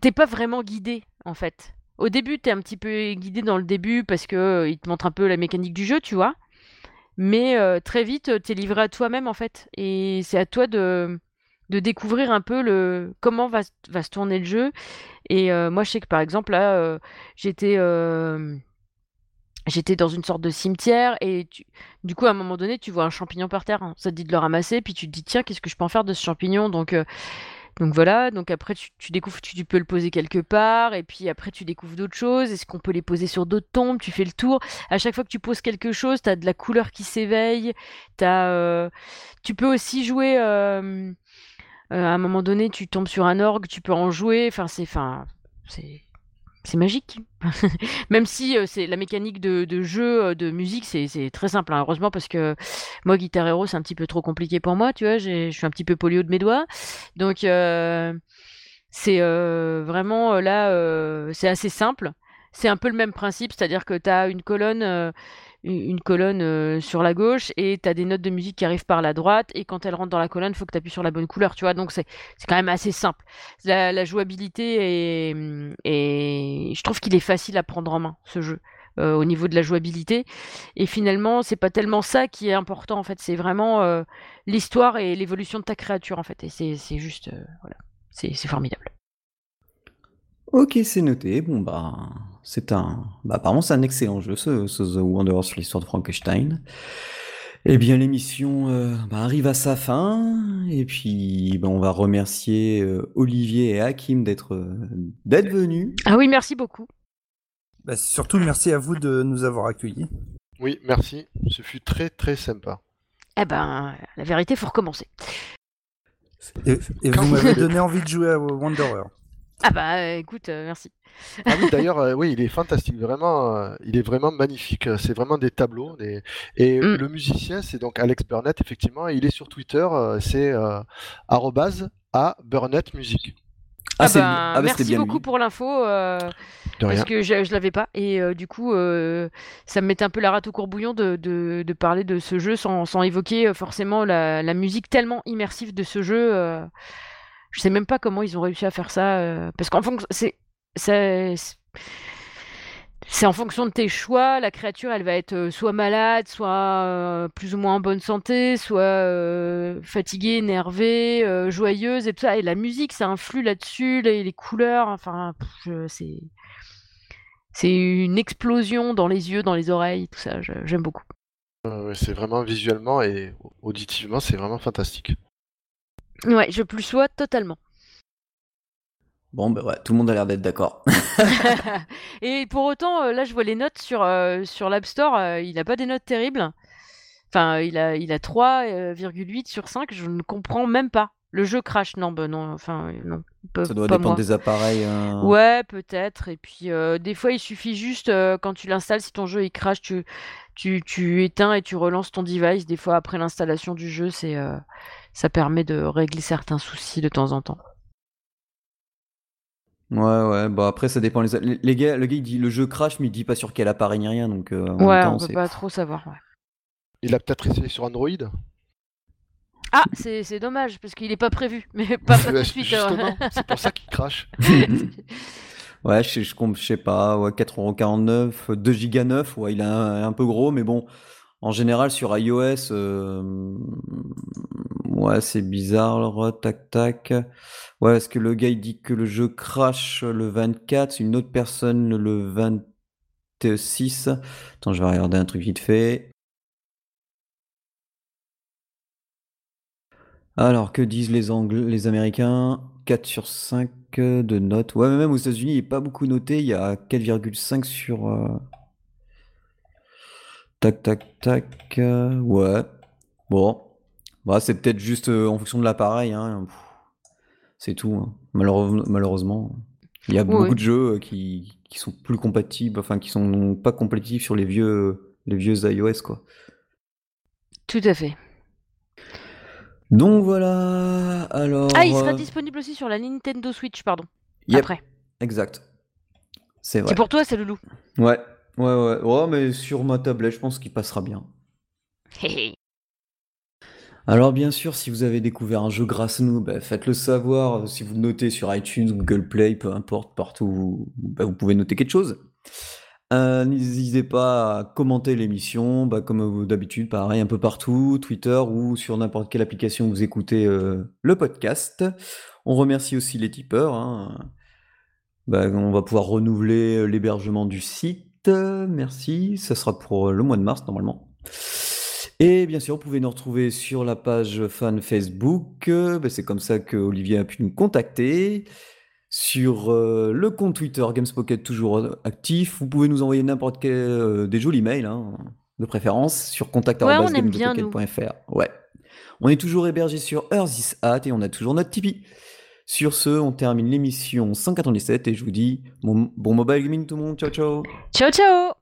t'es pas vraiment guidé en fait. Au début, tu es un petit peu guidé dans le début parce que il te montre un peu la mécanique du jeu, tu vois. Mais très vite, tu es livré à toi-même en fait. Et c'est à toi de, de découvrir un peu le comment va, va se tourner le jeu. Et moi, je sais que par exemple, là, j'étais j'étais dans une sorte de cimetière et du coup à un moment donné tu vois un champignon par terre hein. ça te dit de le ramasser puis tu te dis tiens qu'est-ce que je peux en faire de ce champignon? Donc voilà. Donc après tu, découvres tu, tu, peux le poser quelque part et puis après tu découvres d'autres choses. Est-ce qu'on peut les poser sur d'autres tombes? Tu fais le tour. À chaque fois que tu poses quelque chose tu as de la couleur qui s'éveille. As, tu peux aussi jouer euh, à un moment donné, tu tombes sur un orgue, tu peux en jouer. Enfin, c'est, enfin, c'est, c'est magique. Même si euh, c'est la mécanique de, jeu, euh, de musique, c'est, c'est très simple. Hein. Heureusement parce que moi, Guitar Hero, c'est un petit peu trop compliqué pour moi. Tu vois, je suis un petit peu polio de mes doigts. Donc, c'est vraiment là, c'est assez simple. C'est un peu le même principe, c'est-à-dire que tu as une colonne une colonne euh, sur la gauche et tu as des notes de musique qui arrivent par la droite et quand elles rentrent dans la colonne, il faut que tu appuies sur la bonne couleur, tu vois. Donc c'est quand même assez simple. La, jouabilité et je trouve qu'il est facile à prendre en main ce jeu. Euh, au niveau de la jouabilité et finalement c'est pas tellement ça qui est important en fait c'est vraiment euh, l'histoire et l'évolution de ta créature en fait et c'est juste voilà c'est formidable
Ok, c'est noté. Bon, bah, c'est un. Bah, apparemment, c'est un excellent jeu, ce, The Wanderer sur l'histoire de Frankenstein. Eh bien, l'émission euh, bah, arrive à sa fin. Et puis, bah, on va remercier euh, Olivier et Hakim d'être euh, d'être venus.
Ah oui, merci beaucoup.
Bah, surtout, merci à vous de nous avoir accueillis.
Oui, merci. Ce fut très, très sympa.
Eh ben, la vérité, faut recommencer.
Et, vous m'avez donné envie de jouer à Wanderer.
Ah bah écoute, euh, merci.
Ah oui, d'ailleurs, euh, oui, il est fantastique, vraiment, euh, il est vraiment magnifique. C'est vraiment des tableaux. Et mm. le musicien, c'est donc Alex Burnett, effectivement. il est sur Twitter, c'est arrobase à Burnett Music.
Ah, ah bah, ah bah, merci beaucoup pour l'info. parce que je, je l'avais pas. Et du coup, ça me mettait un peu la rate au courbouillon de, de, de parler de ce jeu sans, sans évoquer forcément la, la, musique tellement immersive de ce jeu. Je sais même pas comment ils ont réussi à faire ça. Euh, parce qu'en fonction. C'est. En fonction de tes choix, la créature, elle va être euh, soit malade, soit euh, plus ou moins en bonne santé, soit fatiguée, énervée, joyeuse et tout ça. Et la musique, ça influe là-dessus, les, les, couleurs, enfin, c'est c'est une explosion dans les yeux, dans les oreilles, tout ça. J'aime beaucoup.
c'est vraiment visuellement et auditivement, c'est vraiment fantastique.
Ouais, je plus sois totalement.
Bon, ben ouais, tout le monde a l'air d'être d'accord.
et pour autant, euh, là, je vois les notes sur, euh, sur l'App Store, euh, il n'a pas des notes terribles. Enfin, il a, il a 3,8 sur 5, je ne comprends même pas. Le jeu crash, non, ben non, enfin, non.
Ça doit dépendre des appareils. Hein.
Ouais, peut-être. Et puis, des fois, il suffit juste, quand tu l'installes, si ton jeu il crash, tu, tu, tu éteins et tu relances ton device. Des fois, après l'installation du jeu, c'est ça permet de régler certains soucis de temps en temps.
Ouais, ouais, bah après ça dépend. Les, les, gars, le gars il dit le jeu crash, mais il dit pas sur quel appareil ni rien, donc.
Euh, ouais, on peut pas trop savoir. Ouais.
Il a peut-être essayé sur Android.
Ah, c'est dommage parce qu'il est pas prévu, mais pas, tout de suite.
c'est pour ça qu'il crache.
ouais, je, je, je, sais pas, ouais, 4,49€, 2 Go 9, ouais, il est un, un, peu gros, mais bon, en général sur iOS, euh, Ouais, c'est bizarre, tac tac. Ouais, est-ce que le gars il dit que le jeu crash le 24, une autre personne le 26. Attends, je vais regarder un truc vite fait. Alors, que disent les Anglais, les Américains? 4 sur 5 de notes. Ouais, mais même aux États-Unis, il n'est pas beaucoup noté. Il y a 4,5 sur. Euh, tac, tac, tac. Ouais. Bon. Bah, c'est peut-être juste euh, en fonction de l'appareil. Hein. C'est tout. Hein. malheureusement. Il y a beaucoup de jeux euh, qui, qui, sont plus compatibles, enfin qui sont pas compatibles sur les vieux, les vieux iOS, quoi.
Tout à fait.
Donc voilà, alors...
Ah, il sera
euh,
disponible aussi sur la Nintendo Switch, pardon.
yep,
Après.
Exact. C'est vrai.
C'est pour toi, c'est Loulou.
Ouais, ouais, ouais. Oh, mais sur ma tablette, je pense qu'il passera bien. Alors bien sûr, si vous avez découvert un jeu grâce à nous, bah, faites-le savoir. Si vous le notez sur iTunes, Google Play, peu importe, partout, bah, vous pouvez noter quelque chose. Euh, N'hésitez pas à commenter l'émission, bah, comme d'habitude, pareil, un peu partout, Twitter ou sur n'importe quelle application où vous écoutez euh, le podcast. On remercie aussi les tipeurs. hein. Bah, on va pouvoir renouveler euh, l'hébergement du site. Merci, ça sera pour le mois de mars normalement. Et bien sûr, vous pouvez nous retrouver sur la page fan Facebook. bah, c'est comme ça que Olivier a pu nous contacter. Sur euh, le compte Twitter Gamespocket toujours euh, actif. Vous pouvez nous envoyer n'importe quel euh, des jolis mails, hein, de préférence, sur contact
Ouais, on.
Ouais. Est toujours hébergé sur Earthis et on a toujours notre Tipeee. Sur ce, on termine l'émission 197 et je vous dis bon, bon mobile gaming tout le monde. Ciao ciao
Ciao, ciao